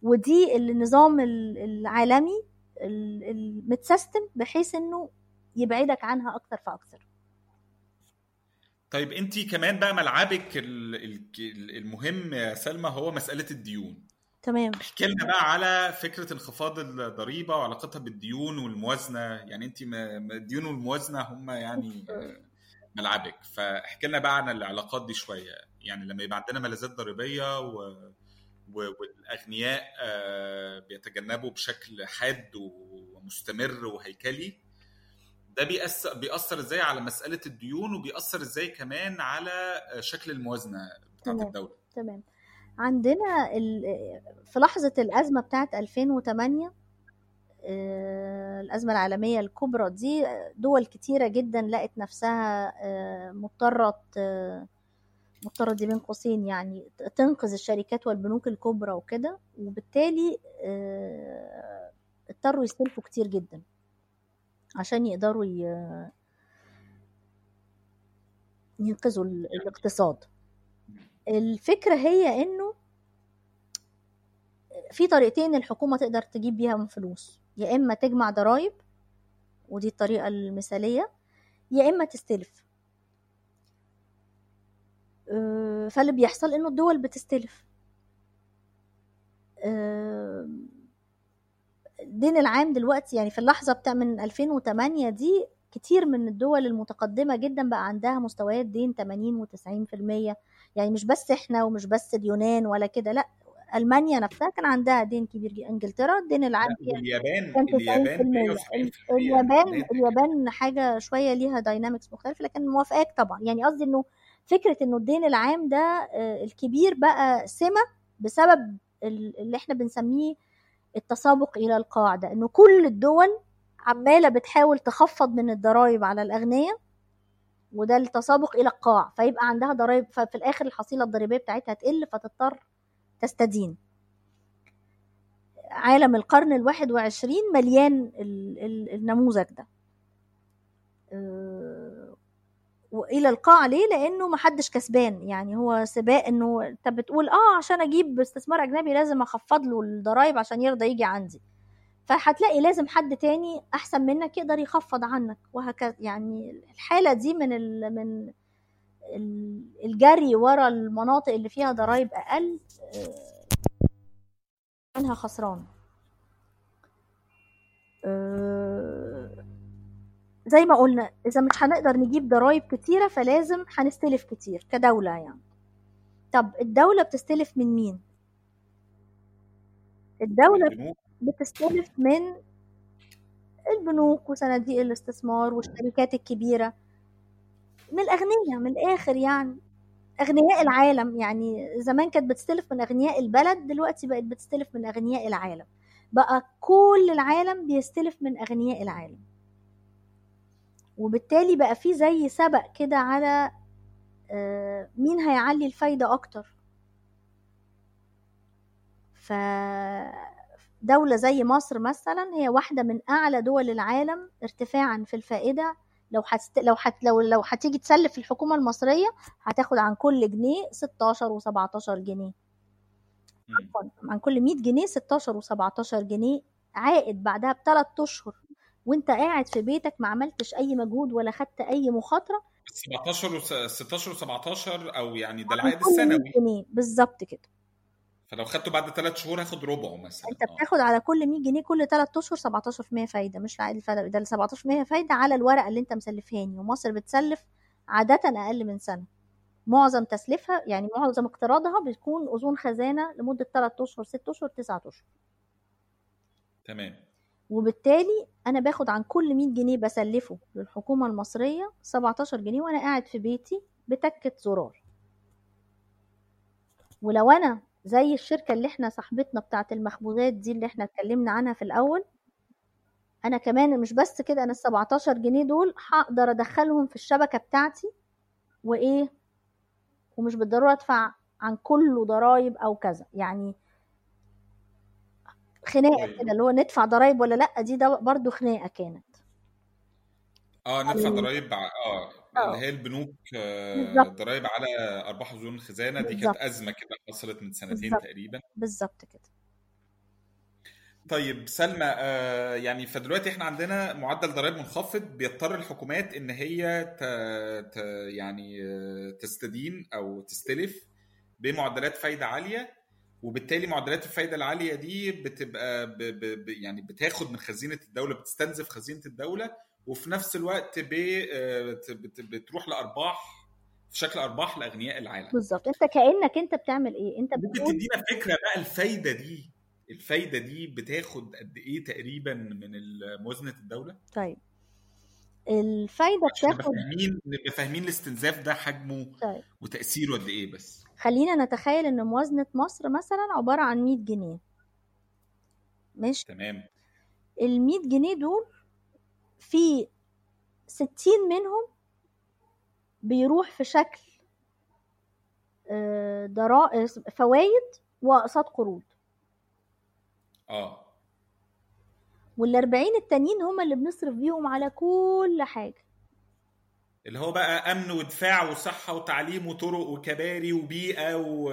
ودي النظام ال- العالمي ال- المتسيستم بحيث إنه يبعدك عنها أكتر فأكتر. طيب انت كمان بقى ملعبك ال- ال- المهم يا سلمى هو مسألة الديون. تمام. احكي لنا بقى على فكرة انخفاض الضريبة وعلاقتها بالديون والموازنة. يعني انت الديون والموازنة هم يعني ملعبك. فاحكي لنا بقى عن العلاقات دي شوية. يعني لما يبقى عندنا ملاذات ضريبية و... و... والأغنياء آه، بيتجنبوا بشكل حاد ومستمر وهيكلي ده بيأثر بيأثر إزاي على مسألة الديون وبيأثر إزاي كمان على شكل الموازنة بتاعت. الدولة؟ تمام. عندنا في لحظة الأزمة بتاعت 2008 آه، الأزمة العالمية الكبرى دي دول كتيرة جدا لقت نفسها آه، مضطرة مضطرة دي بين قوسين يعني تنقذ الشركات والبنوك الكبرى وكده. وبالتالي آه، اضطروا يستلفوا كتير جدا عشان يقدروا ينقذوا ال- الاقتصاد. الفكرة هي إنه في طريقتين الحكومة تقدر تجيب بيها فلوس. يا إما تجمع ضرائب ودي الطريقة المثالية يا إما تستلف. آه، فاللي بيحصل إنه الدول بتستلف. آه، الدين العام دلوقتي يعني في اللحظة بتاع من 2008 دي كتير من الدول المتقدمة جدا بقى عندها مستويات دين 80 و90% يعني مش بس إحنا ومش بس اليونان ولا كده لأ ألمانيا نفسها كان عندها دين كبير جدا إنجلترا الدين العام فيها واليابان كان 90% اليابان 170% اليابان هناك. اليابان حاجة شوية ليها داينامكس مختلفة لكن موافقاك طبعا. يعني قصدي إنه فكرة إنه الدين العام ده آه، الكبير بقى سمة بسبب ال- اللي إحنا بنسميه التسابق إلى القاعدة إنه كل الدول عمالة بتحاول تخفض من الضرائب على الأغنياء وده التسابق إلى القاع فيبقى عندها ضرائب ففي الآخر الحصيلة الضريبية بتاعتها تقل فتضطر تستدين. عالم القرن الواحد وعشرين مليان ال- ال- النموذج ده. آه، وإلى القاع ليه؟ لأنه محدش كسبان. يعني هو سباق إنه انت بتقول آه عشان أجيب استثمار أجنبي لازم أخفض له الضرايب عشان يرضى يجي عندي. فهتلاقي لازم حد تاني أحسن منك يقدر يخفض عنك وهكذا يعني الحالة دي من ال من ال- الجري ورا المناطق اللي فيها ضرايب أقل آه، منها خسران. آه، زي ما قلنا إذا مش هنقدر نجيب ضرائب كتيرة فلازم هنستلف كتير كدولة يعني. طب الدولة بتستلف من مين؟ الدولة بتستلف من البنوك وصناديق الاستثمار والشركات الكبيرة. من الأغنياء من الآخر يعني. أغنياء العالم يعني زمان كانت بتستلف من أغنياء البلد دلوقتي بقت بتستلف من أغنياء العالم. بقى كل العالم بيستلف من أغنياء العالم. وبالتالي بقى في زي سبق كده على آه، مين هيعلي الفايدة أكتر. ف دولة زي مصر مثلا هي واحدة من أعلى دول العالم ارتفاعا في الفائدة. لو حست... لو حت... لو لو هتيجي تسلف الحكومة المصرية هتاخد عن كل جنيه 16 و17 جنيه. عن كل 100 جنيه 16 و17 جنيه عائد بعدها بثلاث أشهر. وأنت قاعد في بيتك ما عملتش أي مجهود ولا خدت أي مخاطرة. 17 و 16 و 17 أو يعني ده العائد كل 100 السنوي. بالظبط كده. فلو خدته بعد ثلاث شهور هاخد ربعه مثلا. انت بتاخد على كل 100 جنيه كل 3 أشهر 17% فايدة مش العائد الفعلي ده ال 17% فايدة على الورقة اللي انت مسلفهاني. ومصر بتسلف عادة أقل من سنة. معظم تسليفها يعني معظم اقتراضها بتكون أذون خزانة لمدة 3 أشهر 6 أشهر 9 أشهر. تمام. وبالتالي أنا باخد عن كل 100 جنيه بسلفه للحكومة المصرية 17 جنيه وأنا قاعد في بيتي بتكة زرار. ولو أنا زي الشركة اللي إحنا صاحبتنا بتاعة المخبوزات دي اللي إحنا اتكلمنا عنها في الأول. أنا كمان مش بس كده أنا ال 17 جنيه دول هقدر أدخلهم في الشبكة بتاعتي وإيه ومش بالضرورة أدفع عن كله ضرايب أو كذا. يعني خناقة طيب. كده اللي هو ندفع ضرايب ولا لأ دي ده برضو خناقة كانت. آه ندفع ضرايب ع- آه آه. اللي هي البنوك آه،. ضرايب على أرباح اذون الخزانه دي كانت. أزمة كده حصلت من سنتين بالظبط. تقريبا بالظبط كده طيب سلمى آه يعني فدلوقتي إحنا عندنا معدل ضرائب منخفض بيضطر الحكومات إن هي ت... ت... يعني آه، تستدين أو تستلف بمعدلات فايدة عالية وبالتالي معدلات الفايدة العالية دي بتبقى ب... ب... ب... يعني بتاخد من خزينة الدولة بتستنزف خزينة الدولة وفي نفس الوقت. آه، بت... بت... بتروح لأرباح في شكل أرباح لأغنياء العالم. بالظبط. أنت كأنك أنت بتعمل إيه؟ أنت ممكن بتقول تدينا فكرة بقى الفايدة دي؟ الفايدة دي بتاخد قد إيه تقريبا من موازنة الدولة؟ طيب. الفايدة بتاخد فاهمين نبقى فاهمين الاستنزاف ده حجمه طيب. وتأثيره قد إيه بس. خلينا نتخيل إن موازنة مصر مثلا عبارة عن 100 جنيه. ماشي؟ تمام. ال 100 جنيه دول في 60 منهم بيروح في شكل آه، ضرائب فوائد وأقساط قروض آه. وال 40 التانيين هم اللي بنصرف بيهم على كل حاجة. اللي هو بقى أمن ودفاع وصحة وتعليم وطرق وكباري وبيئة و...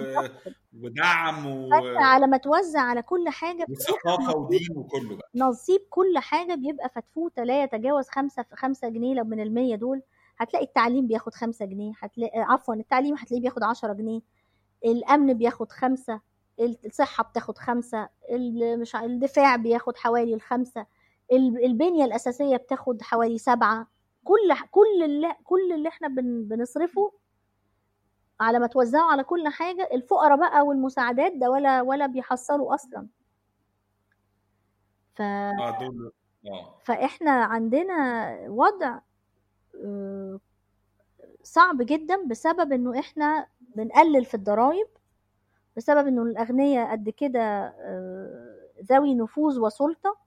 ودعم و... على ما توزع على كل حاجة وثقافة ودين وكله بقى. نصيب كل حاجة بيبقى فتفوتة لا يتجاوز خمسة خمسة جنيه. لو من المية دول هتلاقي التعليم بياخد خمسة جنيه هتلاقي عفوا التعليم هتلاقيه بياخد عشرة جنيه. الأمن بياخد خمسة الصحة بتاخد خمسة ال- مش الدفاع بياخد حوالي الخمسة ال- البنية الأساسية بتاخد حوالي سبعة. كل كل اللي كل اللي إحنا بن بنصرفه على ما توزعه على كل حاجة الفقراء بقى والمساعدات ده ولا ولا بيحصلوا أصلا. ف دول آه. فإحنا عندنا وضع آه، صعب جدا بسبب إنه إحنا بنقلل في الضرائب بسبب إنه الأغنياء قد كده آه، ذوي نفوذ وسلطة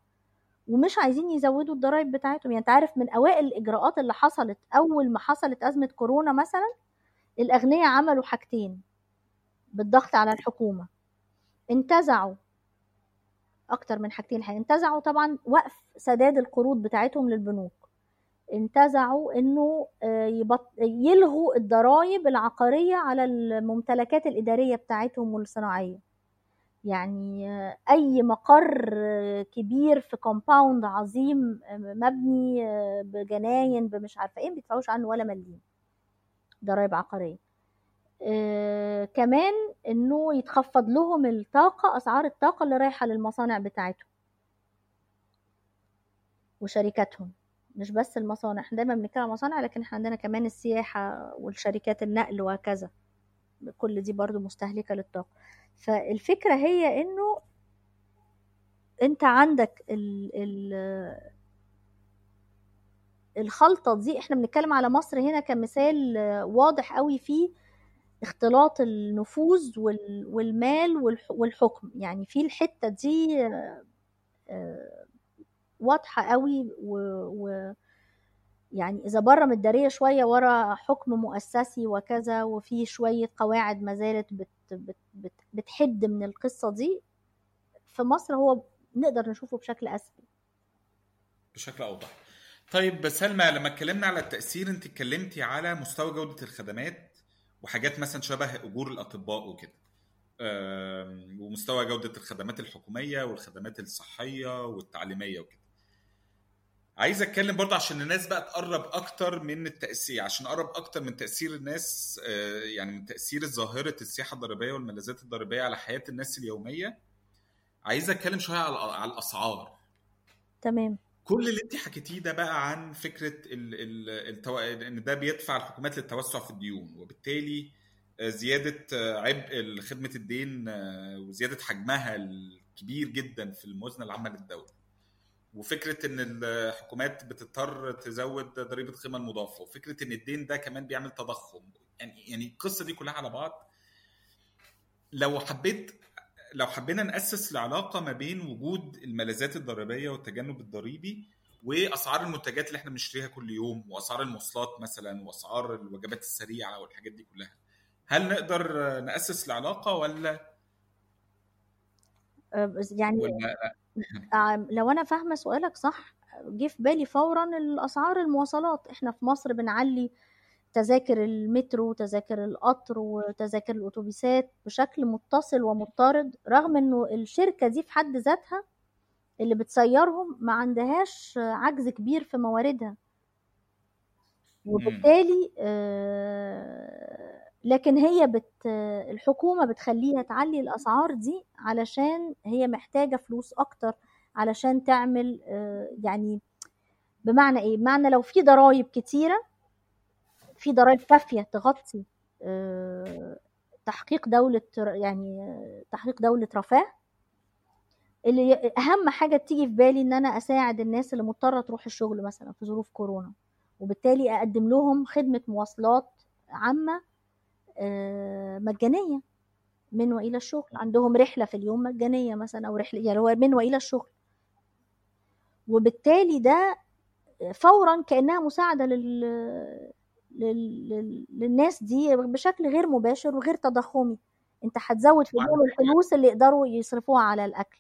ومش عايزين يزودوا الضرائب بتاعتهم. يعني أنت عارف من أوائل الإجراءات اللي حصلت أول ما حصلت أزمة كورونا مثلا الأغنياء عملوا حاجتين بالضغط على الحكومة. انتزعوا أكتر من حاجتين الحقيقة. انتزعوا طبعا وقف سداد القروض بتاعتهم للبنوك. انتزعوا إنه آه، يبط... يلغوا الضرائب العقارية على الممتلكات الإدارية بتاعتهم والصناعية. يعني آه، أي مقر آه، كبير في كومباوند عظيم مبني بجناين بمش عارفة إيه بيدفعوش عنه ولا مليم. ضرائب عقارية. آه، كمان إنه يتخفض لهم الطاقة أسعار الطاقة اللي رايحة للمصانع بتاعتهم وشركاتهم. مش بس المصانع إحنا دايما بنتكلم مصانع لكن إحنا عندنا كمان السياحة والشركات النقل وهكذا. كل دي برضو مستهلكة للطاقة. فالفكرة هي إنه أنت عندك الخلطة دي إحنا بنتكلم على مصر هنا كمثال واضح قوي فيه اختلاط النفوذ وال- والمال والح- والحكم. يعني في الحتة دي آه، واضحة قوي و, يعني إذا بره متدارية شوية ورا حكم مؤسسي وكذا وفي شوية قواعد ما زالت بت بت بت بتحد من القصة دي في مصر هو نقدر نشوفه بشكل أسهل. بشكل أوضح. طيب سلمى لما اتكلمنا على التأثير انت اتكلمتي على مستوى جودة الخدمات وحاجات مثلا شبه أجور الأطباء وكده. ومستوى جودة الخدمات الحكومية والخدمات الصحية والتعليمية وكده. عايز أتكلم برضه عشان الناس بقى تقرب أكتر من التأثير عشان أقرب أكتر من تأثير الناس آه، يعني من تأثير ظاهرة السياحة الضريبية والملاذات الضريبية على حياة الناس اليومية. عايز أتكلم شوية على الأسعار. تمام. كل اللي انت حكيتيه ده بقى عن فكرة ال ال التو... إن ده بيدفع الحكومات للتوسع في الديون وبالتالي آه، زيادة آه، عبء خدمة الدين آه، وزيادة حجمها الكبير جدا في الموازنة العامة للدولة. وفكرة إن الحكومات بتضطر تزود ضريبة القيمه المضافة وفكرة إن الدين ده كمان بيعمل تضخم. يعني يعني القصة دي كلها على بعض. لو حبيت لو حبينا نأسس العلاقة ما بين وجود الملاذات الضريبية والتجنب الضريبي وأسعار المنتجات اللي إحنا بنشتريها كل يوم وأسعار المواصلات مثلا وأسعار الوجبات السريعة والحاجات دي كلها هل نقدر نأسس العلاقة ولا؟ بس يعني ولا؟ آه، لو أنا فاهمة سؤالك صح جه في بالي فورا الأسعار المواصلات. إحنا في مصر بنعلي تذاكر المترو وتذاكر القطر وتذاكر الأتوبيسات بشكل متصل ومضطرد رغم إنه الشركة دي في حد ذاتها اللي بتسيرهم ما عندهاش عجز كبير في مواردها وبالتالي آه، لكن هي بت الحكومة بتخليها تعلي الأسعار دي علشان هي محتاجة فلوس أكتر علشان تعمل آه، يعني بمعنى إيه؟ بمعنى لو في ضرائب كتيرة في ضرائب كافية تغطي آه، تحقيق دولة يعني آه، تحقيق دولة رفاه. اللي أهم حاجة بتيجي في بالي إن أنا أساعد الناس اللي مضطرة تروح الشغل مثلا في ظروف كورونا وبالتالي أقدم لهم خدمة مواصلات عامة آه، مجانية من وإلى الشغل. عندهم رحلة في اليوم مجانية مثلا أو رحلة يعني هو من وإلى الشغل. وبالتالي ده فورا كأنها مساعدة لل... لل... لل... للناس دي بشكل غير مباشر وغير تضخمي. انت هتزود في اليوم الفلوس اللي يقدروا يصرفوها على الأكل.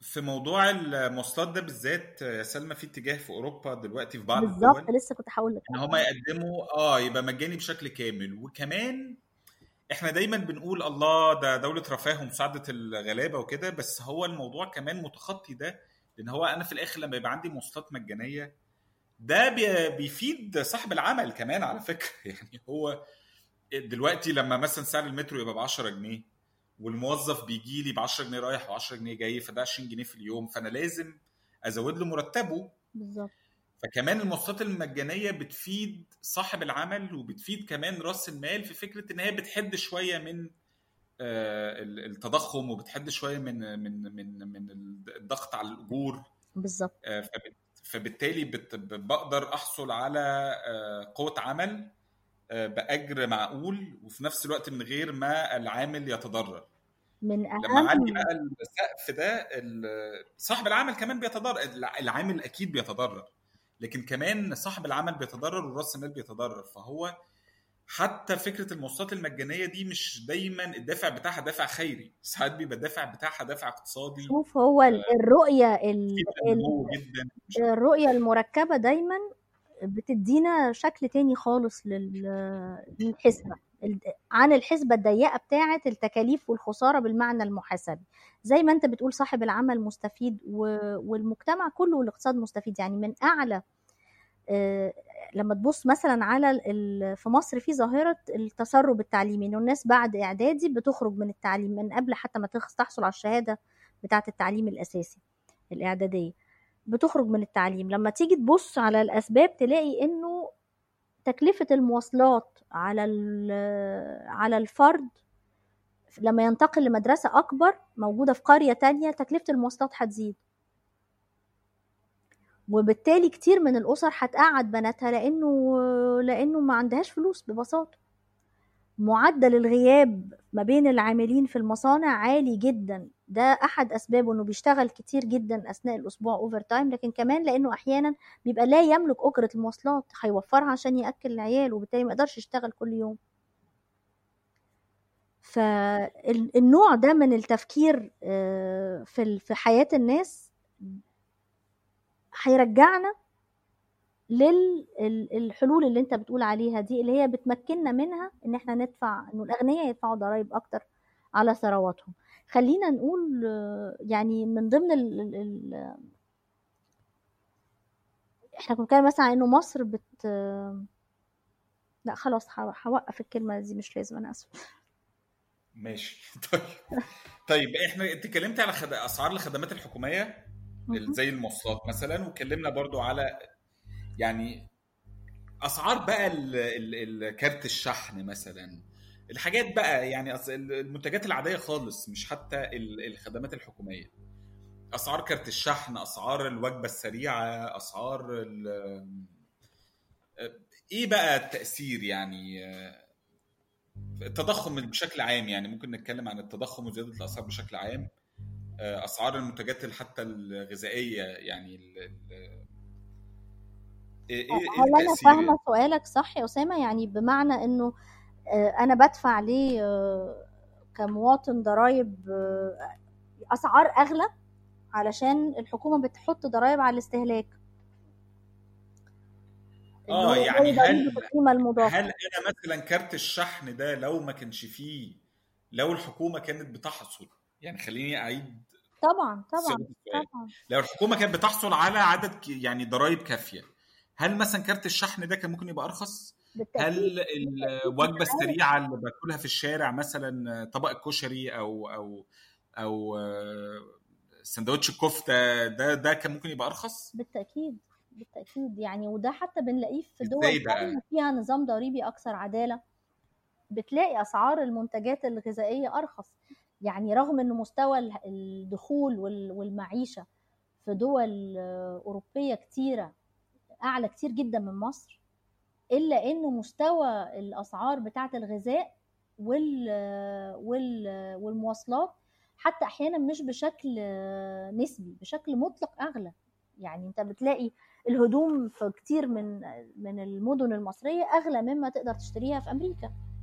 في موضوع المواصلات ده بالذات يا سلمى في اتجاه في أوروبا دلوقتي في بعض بالظبط لسه كنت هقول لك. إن هم يقدموا آه يبقى مجاني بشكل كامل. وكمان إحنا دايما بنقول الله ده دولة رفاه ومساعدة الغلابة وكده بس هو الموضوع كمان متخطي ده لأن هو أنا في الآخر لما يبقى عندي مواصلات مجانية ده بي- بيفيد صاحب العمل كمان على فكرة. يعني هو دلوقتي لما مثلا سعر المترو يبقى ب 10 جنيه والموظف بيجي لي ب 10 جنيه رايح و10 جنيه جاي فده 20 جنيه في اليوم فأنا لازم أزود له مرتبه. بالظبط. فكمان المواصلات المجانية بتفيد صاحب العمل وبتفيد كمان رأس المال في فكرة إن هي بتحد شوية من آه، التضخم وبتحد شوية من من من من الضغط على الأجور. بالظبط. آه، فبالتالي بت- بقدر أحصل على آه، قوة عمل آه، بأجر معقول وفي نفس الوقت من غير ما العامل يتضرر. من لما اعلي أهم بقى السقف ده صاحب العمل كمان بيتضرر الع- العامل أكيد بيتضرر لكن كمان صاحب العمل بيتضرر وراس المال بيتضرر فهو حتى فكرة المواصلات المجانية دي مش دايما الدافع بتاعها دافع خيري. ساعات بيبقى الدافع بتاعها دافع اقتصادي. شوف هو ال- الرؤية ال- ال- الرؤية المركبة دايما بتدينا شكل تاني خالص لل- للحسبة. ال- عن الحسبة الضيقة بتاعة التكاليف والخسارة بالمعنى المحاسبي. زي ما انت بتقول صاحب العمل مستفيد والمجتمع كله والاقتصاد مستفيد. يعني من أعلى آه، لما تبص مثلا على في مصر في ظاهرة التسرب التعليمي إنه الناس بعد إعدادي بتخرج من التعليم من قبل حتى ما تحصل على الشهادة بتاعة التعليم الأساسي الإعدادية بتخرج من التعليم. لما تيجي تبص على الأسباب تلاقي إنه تكلفة المواصلات على على الفرد لما ينتقل لمدرسة أكبر موجودة في قرية تانية تكلفة المواصلات هتزيد. وبالتالي كتير من الأسر هتقعد بناتها لأنه لأنه ما عندهاش فلوس ببساطة. معدل الغياب ما بين العاملين في المصانع عالي جدا. ده أحد أسبابه إنه بيشتغل كتير جدا أثناء الأسبوع أوفر تايم لكن كمان لأنه أحيانا بيبقى لا يملك أجرة المواصلات هيوفرها عشان يأكل العيال وبالتالي ما يقدرش يشتغل كل يوم. فالنوع ده من التفكير آه، في حياة الناس هيرجعنا للحلول اللي انت بتقول عليها دي اللي هي بتمكننا منها إن إحنا ندفع انه الأغنياء يدفعوا ضرائب أكتر على ثرواتهم. خلينا نقول يعني من ضمن ال إحنا كنا بنتكلم مثلا إنه مصر بت لا خلاص هوقف الكلمة دي مش لازم أنا اسفة ماشي. طيب. طيب إحنا أنت اتكلمتي على خد... أسعار الخدمات الحكومية. زي المواصلات مثلا. واتكلمنا برضو على يعني أسعار بقى. كارت الشحن مثلا. الحاجات بقى يعني المنتجات العادية خالص مش حتى ال- الخدمات الحكومية. أسعار كارت الشحن أسعار الوجبة السريعة أسعار ال... إيه بقى التأثير يعني؟ التضخم بشكل عام يعني ممكن نتكلم عن التضخم وزيادة الأسعار بشكل عام. أسعار المنتجات حتى الغذائية يعني ال... ال... إيه إيه إيه هل أنا فاهمة سؤالك صح يا أسامة يعني بمعنى إنه آه، أنا بدفع ليه آه، كمواطن ضرائب آه، أسعار أغلى علشان الحكومة بتحط ضرائب على الاستهلاك؟ آه يعني هل المضافة؟ هل أنا مثلا كارت الشحن ده لو ما كانش فيه لو الحكومة كانت بتحصل يعني خليني أعيد طبعا طبعا طبعا. لو الحكومة كانت بتحصل على عدد يعني ضرائب كافية هل مثلا كارت الشحن ده كان ممكن يبقى أرخص؟ بالتأكيد. هل الوجبه السريعة اللي باكلها في الشارع مثلا طبق الكشري أو أو أو سندوتش الكفتة ده ده كان ممكن يبقى أرخص؟ بالتأكيد بالتأكيد. يعني وده حتى بنلاقيه في دول تانية فيها نظام ضريبي أكثر عدالة. بتلاقي أسعار المنتجات الغذائية أرخص. يعني رغم أن مستوى ال- الدخول وال- والمعيشة في دول أوروبية كتيرة أعلى كتير جدا من مصر إلا أنه مستوى الأسعار بتاعة الغذاء وال وال والمواصلات حتى أحيانا مش بشكل نسبي بشكل مطلق أغلى. يعني أنت بتلاقي الهدوم في كتير من من المدن المصرية أغلى مما تقدر تشتريها في أمريكا. يعني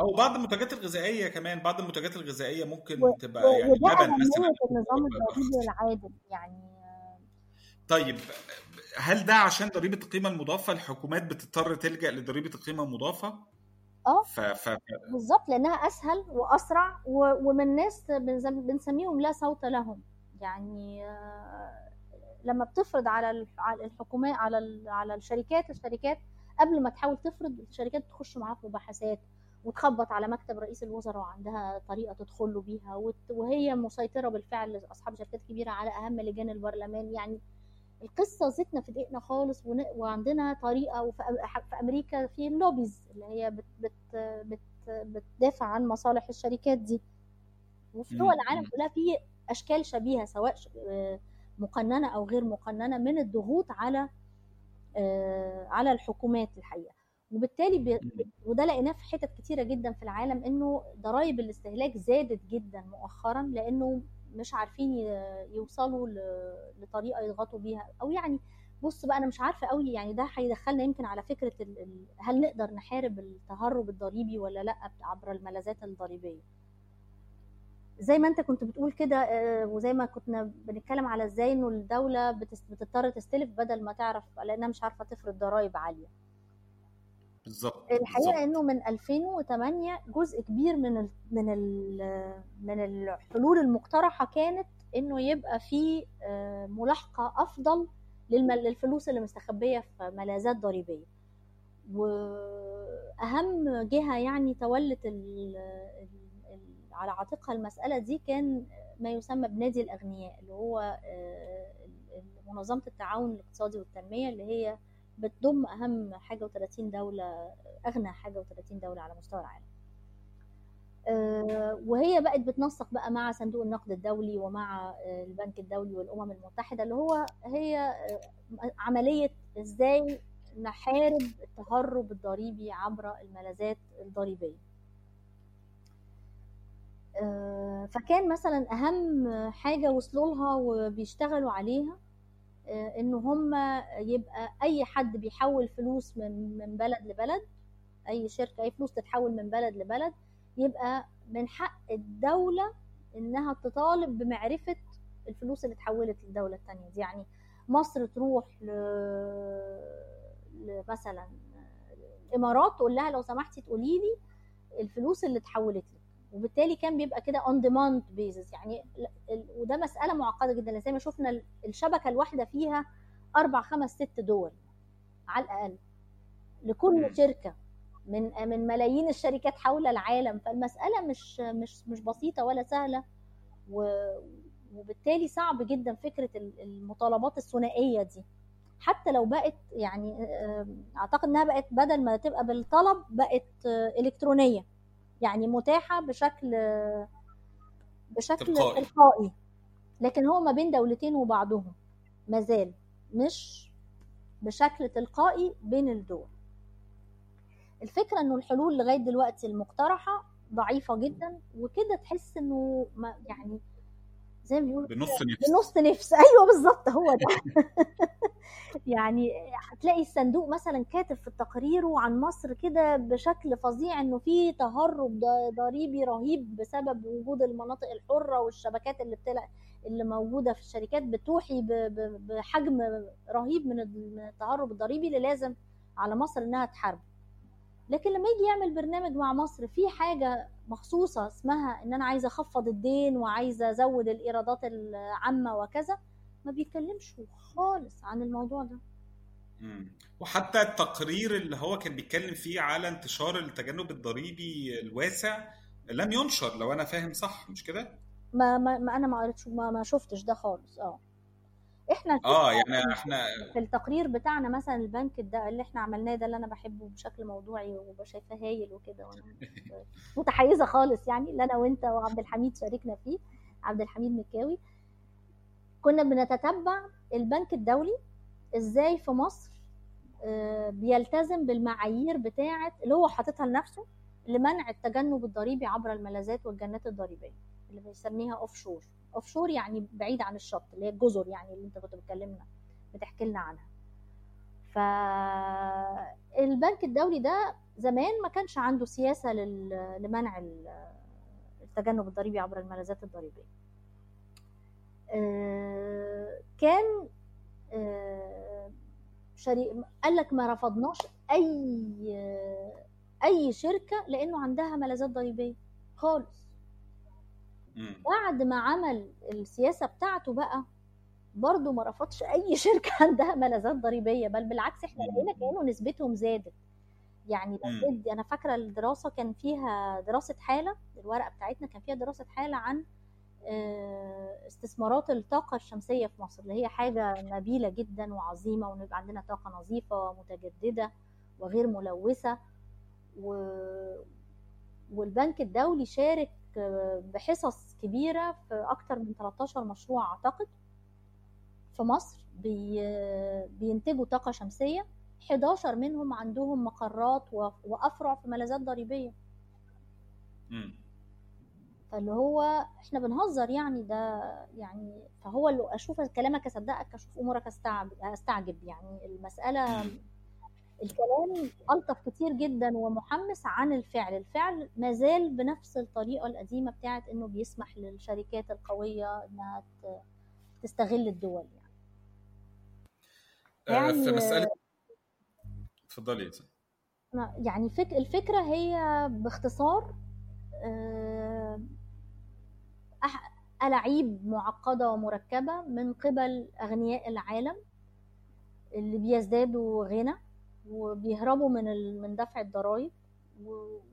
أو بعض المنتجات الغذائية كمان بعض المنتجات الغذائية ممكن و- تبقى يعني اللبن مثلا النظام الضريبي العادل يعني طيب هل ده عشان ضريبة القيمة المضافة؟ الحكومات بتضطر تلجأ لضريبة القيمة المضافة؟ آه. ف... ف... بالظبط لأنها أسهل وأسرع و- ومن ناس بنسم- بنسميهم لا صوت لهم. يعني آه، لما بتفرض على ال- على الحكومات على على الشركات الشركات قبل ما تحاول تفرض الشركات تخش معاها في مباحثات. وتخبط على مكتب رئيس الوزراء وعندها طريقة تدخل له بيها وهي مسيطرة بالفعل أصحاب شركات كبيرة على أهم لجان البرلمان يعني القصة زيتنا في دقيقنا خالص وعندنا طريقة وفي أمريكا في ال lobbies اللي هي بت بت بت بتدافع عن مصالح الشركات دي وفي دول. العالم. كلها في أشكال شبيهة سواء آه، مقننة أو غير مقننة من الضغوط على آه، على الحكومات الحقيقة وبالتالي بي... وده لقيناه في حتت كتيرة جدا في العالم إنه ضرائب الاستهلاك زادت جدا مؤخرا لإنه مش عارفين يوصلوا ل... لطريقة يضغطوا بيها. أو يعني بص بقى أنا مش عارفة قوي يعني ده هيدخلنا يمكن على فكرة ال... ال- هل نقدر نحارب التهرب الضريبي ولا لأ عبر الملاذات الضريبية؟ زي ما أنت كنت بتقول كده آه، وزي ما كنا بنتكلم على إزاي إنه الدولة بتضطر تستلف بدل ما تعرف لأنها مش عارفة تفرض ضرائب عالية. بالظبط الحقيقة إنه من 2008 جزء كبير من ال من ال من الحلول المقترحة كانت إنه يبقى في آه، ملاحقة أفضل للفلوس اللي مستخبية في ملاذات ضريبية. وأهم جهة يعني تولت ال ال ال على عاتقها المسألة دي كان ما يسمى بنادي الأغنياء اللي هو منظمة التعاون الاقتصادي والتنمية اللي هي بتضم أهم حاجة و30 دولة أغنى حاجة و30 دولة على مستوى العالم. وهي بقت بتنسق بقى مع صندوق النقد الدولي ومع البنك الدولي والأمم المتحدة اللي هو هي عملية إزاي نحارب التهرب الضريبي عبر الملاذات الضريبية. فكان مثلا أهم حاجة وصلوا لها وبيشتغلوا عليها ان هم يبقى أي حد بيحول فلوس من من بلد لبلد أي شركة أي فلوس تتحول من بلد لبلد يبقى من حق الدولة إنها تطالب بمعرفة الفلوس اللي اتحولت للدولة الثانية دي. يعني مصر تروح ل... مثلا الإمارات تقول لها لو سمحتي تقولي لي الفلوس اللي اتحولت لك وبالتالي كان بيبقى كده on demand basis يعني وده مسألة معقدة جدا. زي ما شفنا الشبكة الواحدة فيها أربع خمس ست دول على الأقل لكل شركة من من ملايين الشركات حول العالم. فالمسألة مش مش مش بسيطة ولا سهلة. وبالتالي صعب جدا فكرة المطالبات الثنائية دي. حتى لو بقت يعني أعتقد إنها بقت بدل ما تبقى بالطلب بقت إلكترونية. يعني متاحة بشكل بشكل تلقائي. تلقائي. لكن هو ما بين دولتين وبعضهم. مازال مش بشكل تلقائي بين الدول. الفكرة إنه الحلول لغاية دلوقتي المقترحة ضعيفة جدا وكده تحس إنه ما يعني زي ما بيقولوا بنص نفس. بنص نفس. أيوه بالظبط هو ده. يعني هتلاقي الصندوق مثلا كاتب في تقريره عن مصر كده بشكل فظيع إنه في تهرب ضريبي رهيب بسبب وجود المناطق الحرة والشبكات اللي بتلع اللي موجودة في الشركات بتوحي بحجم رهيب من التهرب الضريبي اللي لازم على مصر إنها تحاربه. لكن لما يجي يعمل برنامج مع مصر في حاجة مخصوصة اسمها إن أنا عايزة أخفض الدين وعايزة أزود الإيرادات العامة وكذا ما بيتكلمش خالص عن الموضوع ده. وحتى التقرير اللي هو كان بيتكلم فيه على انتشار التجنب الضريبي الواسع لم ينشر لو أنا فاهم صح مش كده؟ ما, ما, ما أنا ما قريتش ما, ما شفتش ده خالص آه إحنا آه يعني إحنا في التقرير بتاعنا مثلا البنك ده اللي إحنا عملناه ده اللي أنا بحبه بشكل موضوعي وشايفاه هايل وكده وأنا متحيزة خالص يعني اللي أنا وأنت وعبد الحميد شاركنا فيه عبد الحميد مكاوي. كنا بنتتبع البنك الدولي إزاي في مصر بيلتزم بالمعايير بتاعة اللي هو حاططها لنفسه لمنع التجنب الضريبي عبر الملاذات والجنات الضريبية اللي بنسميها offshore offshore يعني بعيد عن الشط اللي هي الجزر يعني اللي انت كنت بتكلمنا بتحكي لنا عنها. فالبنك الدولي ده زمان ما كانش عنده سياسة لمنع التجنب الضريبي عبر الملاذات الضريبية. كان شريك قال لك ما رفضناش أي أي شركة لأنه عندها ملاذات ضريبية خالص. بعد ما عمل السياسة بتاعته بقى برضه ما رفضش أي شركة عندها ملاذات ضريبية بل بالعكس إحنا لقينا كأنه نسبتهم زادت. يعني بجد أنا فاكرة الدراسة كان فيها دراسة حالة الورقة بتاعتنا كان فيها دراسة حالة عن استثمارات الطاقة الشمسية في مصر اللي هي حاجة نبيله جدا وعظيمة وان يبقى عندنا طاقة نظيفة ومتجددة وغير ملوثة و... والبنك الدولي شارك بحصص كبيرة في أكتر من 13 مشروع أعتقد في مصر بي... بينتجوا طاقة شمسية. 11 منهم عندهم مقرات وأفرع في ملاذات ضريبية. م. فاللي هو إحنا بنهزر يعني ده يعني فهو اللي أشوف كلامك أصدقك أشوف أمورك استعجب أستعجب يعني. المسألة الكلام ألطف كتير جدا ومحمس عن الفعل. الفعل ما زال بنفس الطريقة القديمة بتاعت إنه بيسمح للشركات القوية إنها تستغل الدول يعني, يعني في مساله اتفضلي يعني فك... الفكرة هي باختصار ألاعيب معقدة ومركبة من قبل أغنياء العالم اللي بيزدادوا غنى. وبيهربوا من من دفع الضرائب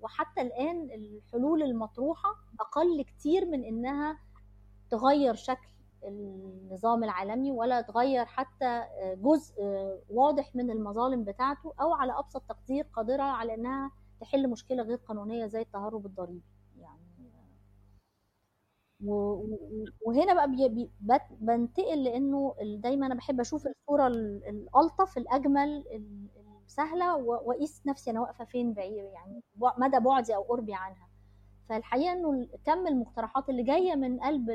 وحتى الآن الحلول المطروحة أقل كتير من إنها تغير شكل النظام العالمي ولا تغير حتى جزء واضح من المظالم بتاعته أو على أبسط تقدير قادرة على إنها تحل مشكلة غير قانونية زي التهرب الضريبي. يعني وهنا بقى بي بنتقل لأنه دايما أنا بحب أشوف الصورة الألطف الأجمل السهله وأقيس نفسي أنا واقفة فين بعيد يعني مدى بعدي أو قربي عنها. فالحقيقة إنه كم المقترحات اللي جاية من قلب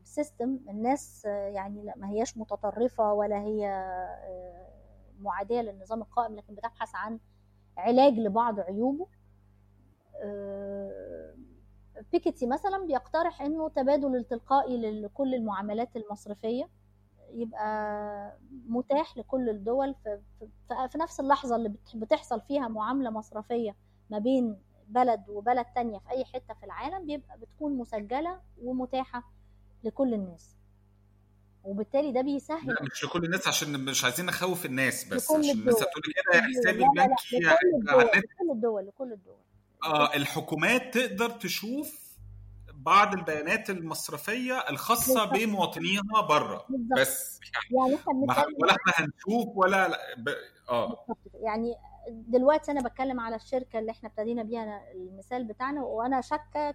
السيستم. الناس يعني ما هياش متطرفة ولا هي معادية للنظام القائم لكن بتبحث عن علاج لبعض عيوبه. بيكيتي مثلا بيقترح إنه تبادل التلقائي لكل المعاملات المصرفية. يبقى متاح لكل الدول في نفس اللحظة اللي بتحصل فيها معاملة مصرفية ما بين بلد وبلد تانية في أي حتة في العالم بيبقى بتكون مسجلة ومتاحة لكل الناس. وبالتالي ده بيسهل لا مش لكل الناس عشان مش عايزين نخوف الناس بس عشان الناس هتقول كده حسابي البنكي لكل الدول لكل الدول. آه الحكومات تقدر تشوف بعض البيانات المصرفية الخاصة بمواطنيها بره بس يعني, يعني ولا إحنا هنشوف ولا ب... آه. يعني دلوقتي أنا بتكلم على الشركة اللي إحنا ابتدينا بيها المثال بتاعنا وأنا شاكة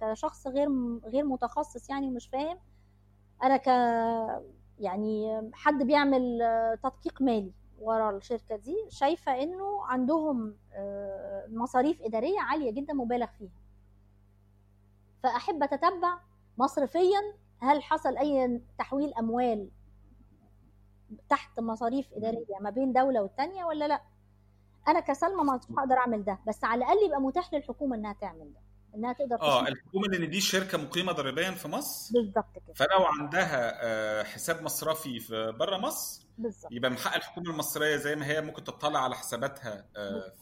كشخص غير غير متخصص يعني ومش فاهم. أنا ك يعني حد بيعمل تدقيق مالي ورا الشركة دي شايفة إنه عندهم مصاريف إدارية عالية جدا مبالغ فيها. فأحب أتتبع مصرفيا هل حصل أي تحويل أموال تحت مصاريف إدارية ما بين دولة والتانية ولا لأ؟ أنا كسلمى ما هقدر أعمل ده بس على الأقل يبقى متاح للحكومة إنها تعمل ده إنها تقدر آه الحكومة لأن دي شركة مقيمة ضريبيا في مصر؟ بالظبط كده. فلو عندها حساب مصرفي في بره مصر بالظبط. يبقى من حق الحكومة المصرية زي ما هي ممكن تطلع على حساباتها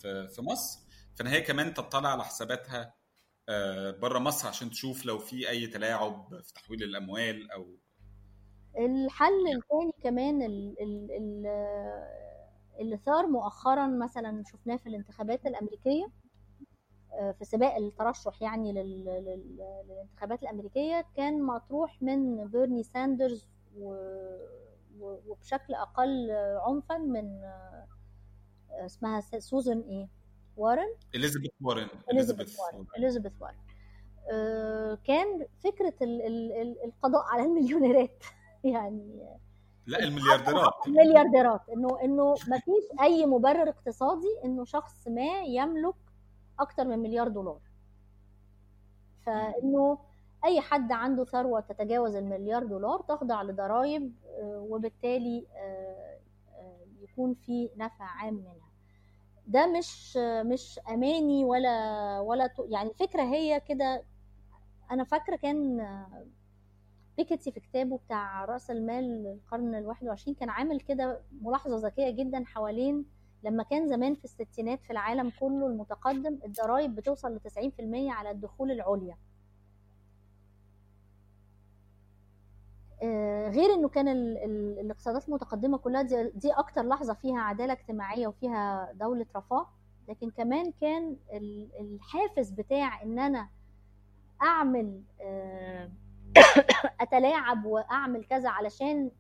في في مصر فان هي كمان تطلع على حساباتها بره مصر عشان تشوف لو في أي تلاعب في تحويل الأموال أو الحل الثاني كمان اللي ثار مؤخرا مثلا شفناه في الانتخابات الأمريكية في سباق الترشح يعني للانتخابات الأمريكية كان مطروح من بيرني ساندرز وبشكل أقل عنفا من اسمها سوزان إيه؟ وارن؟ إليزابيث وارن إليزابيث وارن إليزابيث وارن. كان فكرة القضاء على المليونيرات. يعني لا المليارديرات. المليارديرات. إنه إنه ما فيش أي مبرر اقتصادي إنه شخص ما يملك أكتر من مليار دولار. فإنه أي حد عنده ثروة تتجاوز المليار دولار تخضع لضرائب وبالتالي يكون في نفع عام منها ده مش مش أماني ولا ولا يعني الفكرة هي كده. أنا فاكرة كان بيكيتي في كتابه بتاع رأس المال القرن الواحد وعشرين كان عامل كده ملاحظة ذكية جدا حوالين لما كان زمان في الستينات في العالم كله المتقدم الضرائب بتوصل ل 90% على الدخول العليا. غير إنه كان ال ال الاقتصادات المتقدمة كلها دي, دي أكتر لحظة فيها عدالة اجتماعية وفيها دولة رفاه لكن كمان كان الحافز بتاع إن أنا أعمل أتلاعب وأعمل كذا علشان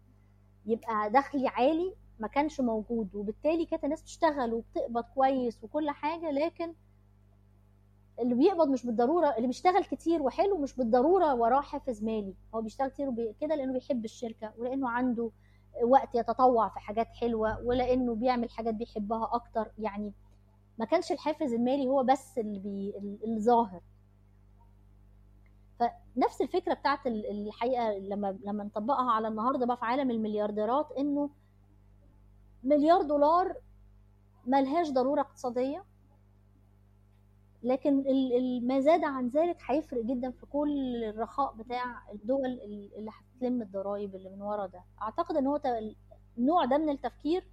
يبقى دخلي عالي ما كانش موجود وبالتالي كانت الناس بتشتغل وبتقبض كويس وكل حاجة لكن اللي بيقبض مش بالضرورة اللي بيشتغل كتير وحلو مش بالضرورة وراه حافز مالي. هو بيشتغل كتير كده لأنه بيحب الشركة ولأنه عنده وقت يتطوع في حاجات حلوة ولأنه بيعمل حاجات بيحبها أكتر. يعني ما كانش الحافز المالي هو بس اللي بي الظاهر فنفس الفكرة بتاعت الحقيقة لما لما نطبقها على النهارده بقى في عالم المليارديرات إنه مليار دولار ملهاش ضرورة اقتصادية. لكن ما زاد عن ذلك هيفرق جدا في كل الرخاء بتاع الدول اللي هتلم الضرايب اللي من ورا ده. أعتقد إن هو النوع ده من التفكير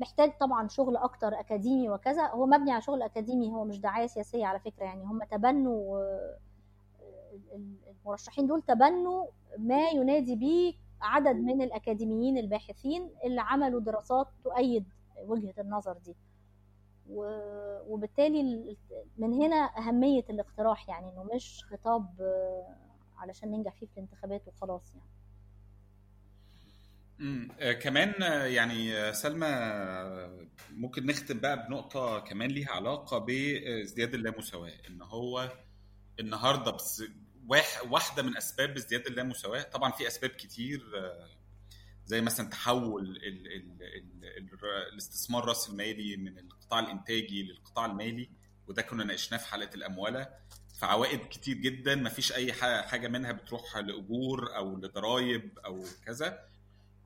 محتاج طبعا شغل أكتر أكاديمي وكذا. هو مبني على شغل أكاديمي هو مش دعاية سياسية على فكرة. يعني هم تبنوا المرشحين دول تبنوا ما ينادي به عدد من الأكاديميين الباحثين اللي عملوا دراسات تؤيد وجهة النظر دي. وبالتالي من هنا أهمية الاقتراح يعني إنه مش خطاب علشان ننجح فيه في الانتخابات وخلاص يعني. امم آه كمان آه، يعني آه، سلمى آه، ممكن نختم بقى بنقطة كمان ليها علاقة بازدياد اللامساواة إن هو النهارده بس واح- واحدة من أسباب ازدياد اللامساواة طبعا في أسباب كتير آه، زي مثلا تحول ال ال ال ال الاستثمار راس المالي من القطاع الإنتاجي للقطاع المالي وده كنا ناقشناه في حلقة الأموالة. فعوائد كتير جدا ما فيش أي ح- حاجة منها بتروح لأجور أو لضرائب أو كذا.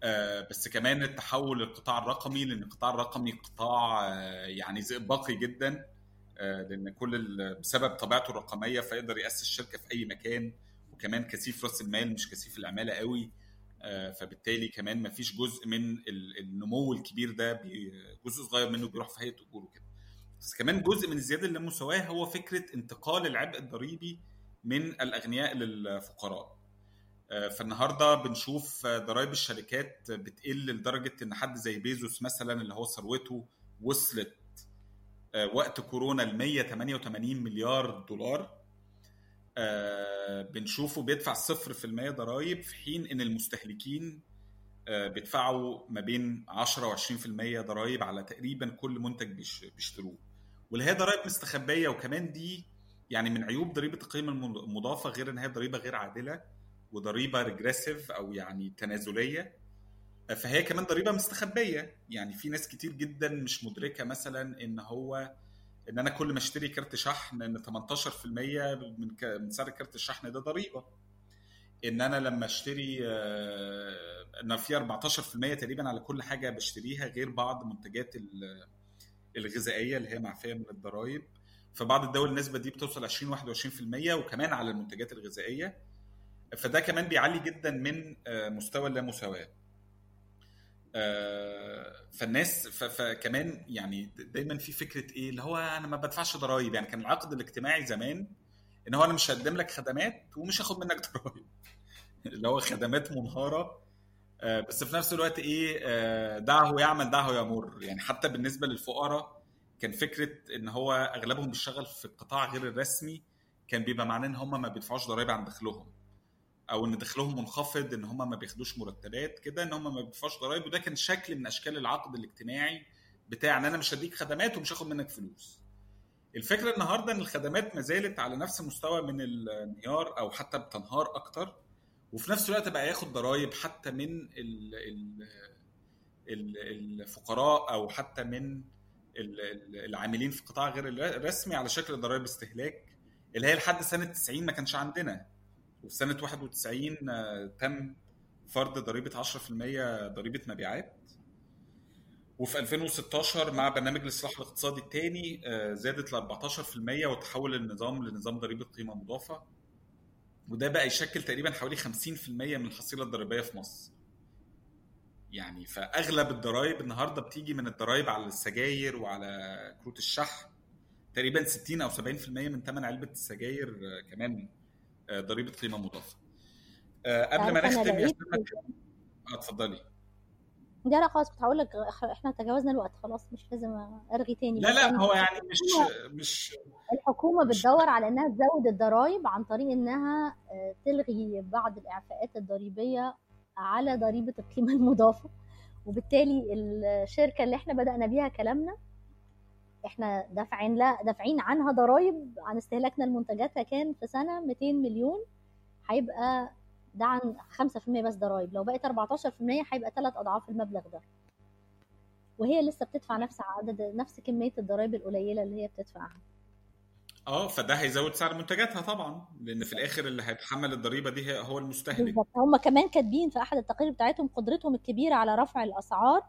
آه، بس كمان التحول للقطاع الرقمي لأن القطاع الرقمي قطاع آه، يعني زئبقي جدا. آه، لأن كل بسبب طبيعته الرقمية فيقدر يأسس شركة في أي مكان. وكمان كثيف رأس المال مش كثيف العمالة قوي. فبالتالي كمان ما فيش جزء من ال- النمو الكبير ده جزء صغير منه بيروح في هيئة اجور وكده. بس كمان جزء من الزيادة اللامساواه هو فكرة انتقال العبء الضريبي من الأغنياء للفقراء. آه، فالنهاردة بنشوف آه، ضرائب الشركات بتقل لدرجة إن حد زي بيزوس مثلا اللي هو ثروته وصلت آه، وقت كورونا ل 188 مليار دولار. آه، بنشوفه بيدفع 0% ضرائب في حين إن المستهلكين آه، بيدفعوا ما بين 10 و20% ضرائب على تقريبا كل منتج بيش- بيشتروه. واللي هي ضرائب مستخبية وكمان دي يعني من عيوب ضريبة القيمة المضافة غير إن هي ضريبة غير عادلة وضريبة ريجريسيف أو يعني تنازلية. فهي كمان ضريبة مستخبية. يعني في ناس كتير جدا مش مدركة مثلا إن هو إن أنا كل ما أشتري كارت شحن إن 18% من من سعر كارت الشحن ده ضريبة. إن أنا لما أشتري آه، إن في 14% تقريبا على كل حاجة بشتريها غير بعض منتجات ال- الغذائية اللي هي معفية من الضرائب في بعض الدول النسبة دي بتوصل 20 21% وكمان على المنتجات الغذائية. فده كمان بيعلي جدا من آه، مستوى اللامساواة. فالناس ف- فكمان يعني دايما في فكرة إيه؟ اللي هو أنا ما بدفعش ضرائب يعني كان العقد الاجتماعي زمان إن هو أنا مش هقدم لك خدمات ومش هاخد منك ضرائب اللي هو خدمات منهارة. آه، بس في نفس الوقت إيه؟ آه، دعه يعمل دعه يمر. يعني حتى بالنسبة للفقراء كان فكرة إن هو أغلبهم بيشتغل في القطاع غير الرسمي كان بيبقى معناه إن هم ما بيدفعوش ضرائب عن دخلهم. أو إن دخلهم منخفض إن هم ما بياخدوش مرتبات كده إن هم ما بيدفعوش ضرائب وده كان شكل من أشكال العقد الاجتماعي بتاع إن أنا مش هديك خدمات ومش هاخد منك فلوس. الفكرة النهارده إن الخدمات ما زالت على نفس مستوى من الانهيار أو حتى بتنهار أكتر وفي نفس الوقت بقى ياخد ضرائب حتى من ال ال ال الفقراء أو حتى من ال- ال- العاملين في القطاع غير الرسمي على شكل ضرائب استهلاك اللي هي لحد سنة 90 ما كانش عندنا. وفي سنة 91 آه، تم فرض ضريبة 10% ضريبة مبيعات. وفي 2016 مع برنامج الاصلاح الاقتصادي الثاني زادت ل 14% وتحول النظام لنظام ضريبة قيمة مضافة. وده بقى يشكل تقريبا حوالي 50% من الحصيلة الضريبية في مصر. يعني فأغلب الضرائب النهارده بتيجي من الضرائب على السجاير وعلى كروت الشحن. تقريبا 60 أو 70% من ثمن علبة السجاير آه، كمان آه، ضريبة قيمة مضافة. آه، قبل ما نختم يا آه اتفضلي. لا لا خلاص كنت هقول لك إحنا تجاوزنا الوقت خلاص مش لازم ارغي تاني لا لا يعني هو يعني مش مش الحكومة مش بتدور على إنها تزود الضرائب عن طريق إنها آه، تلغي بعض الإعفاءات الضريبية على ضريبة القيمة المضافة. وبالتالي الشركة اللي إحنا بدأنا بيها كلامنا إحنا دافعين لا دافعين عنها ضرائب عن استهلاكنا لمنتجاتها كان في سنة 200 مليون هيبقى ده عن 5% بس ضرائب. لو بقت 14% هيبقى ثلاث أضعاف المبلغ ده. وهي لسه بتدفع نفس عدد نفس كمية الضرائب القليلة اللي هي بتدفعها. آه فده هيزود سعر منتجاتها طبعا لأن في الآخر اللي هيتحمل الضريبة دي هو المستهلك. بالظبط. هم كمان كاتبين في أحد التقارير بتاعتهم قدرتهم الكبيرة على رفع الأسعار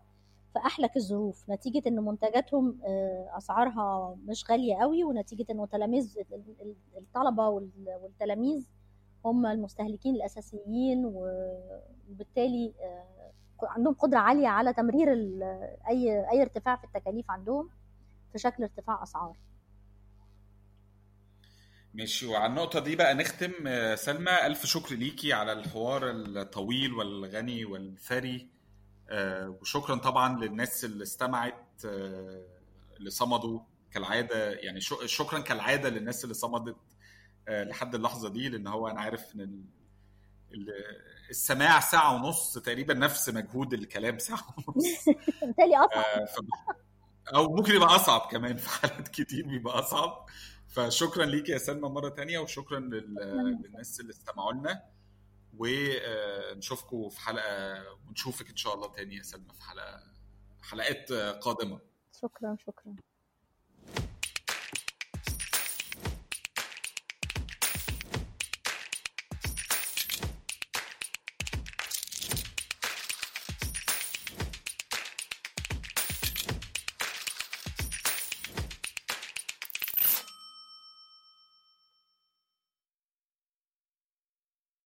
في أحلك الظروف. نتيجة إن منتجاتهم آه، أسعارها مش غالية قوي ونتيجة انه تلاميذ ال- ال- الطلبة وال- والتلاميذ هم المستهلكين الأساسيين وبالتالي آه، عندهم قدرة عالية على تمرير أي أي ارتفاع في التكاليف عندهم في شكل ارتفاع أسعار. ماشي. وعلى النقطة دي بقى نختم. آه، سلمى ألف شكر ليكي على الحوار الطويل والغني والثري وشكرا طبعا للناس اللي استمعت آه، اللي صمدوا كالعادة يعني شكرا كالعادة للناس اللي صمدت آه، لحد اللحظة دي لأن هو أنا عارف إن ال- ال- السماع ساعة ونص تقريبا نفس مجهود الكلام ساعة ونص. بالتالي أصعب. آه، أو ممكن يبقى أصعب كمان في حالات كتير بيبقى أصعب. فشكرا ليك يا سلمى مرة تانية وشكرا لل- للناس اللي استمعوا لنا. ونشوفكم في حلقة ونشوفك إن شاء الله تاني يا سلمى في حلقة حلقات قادمة. شكرا شكرا.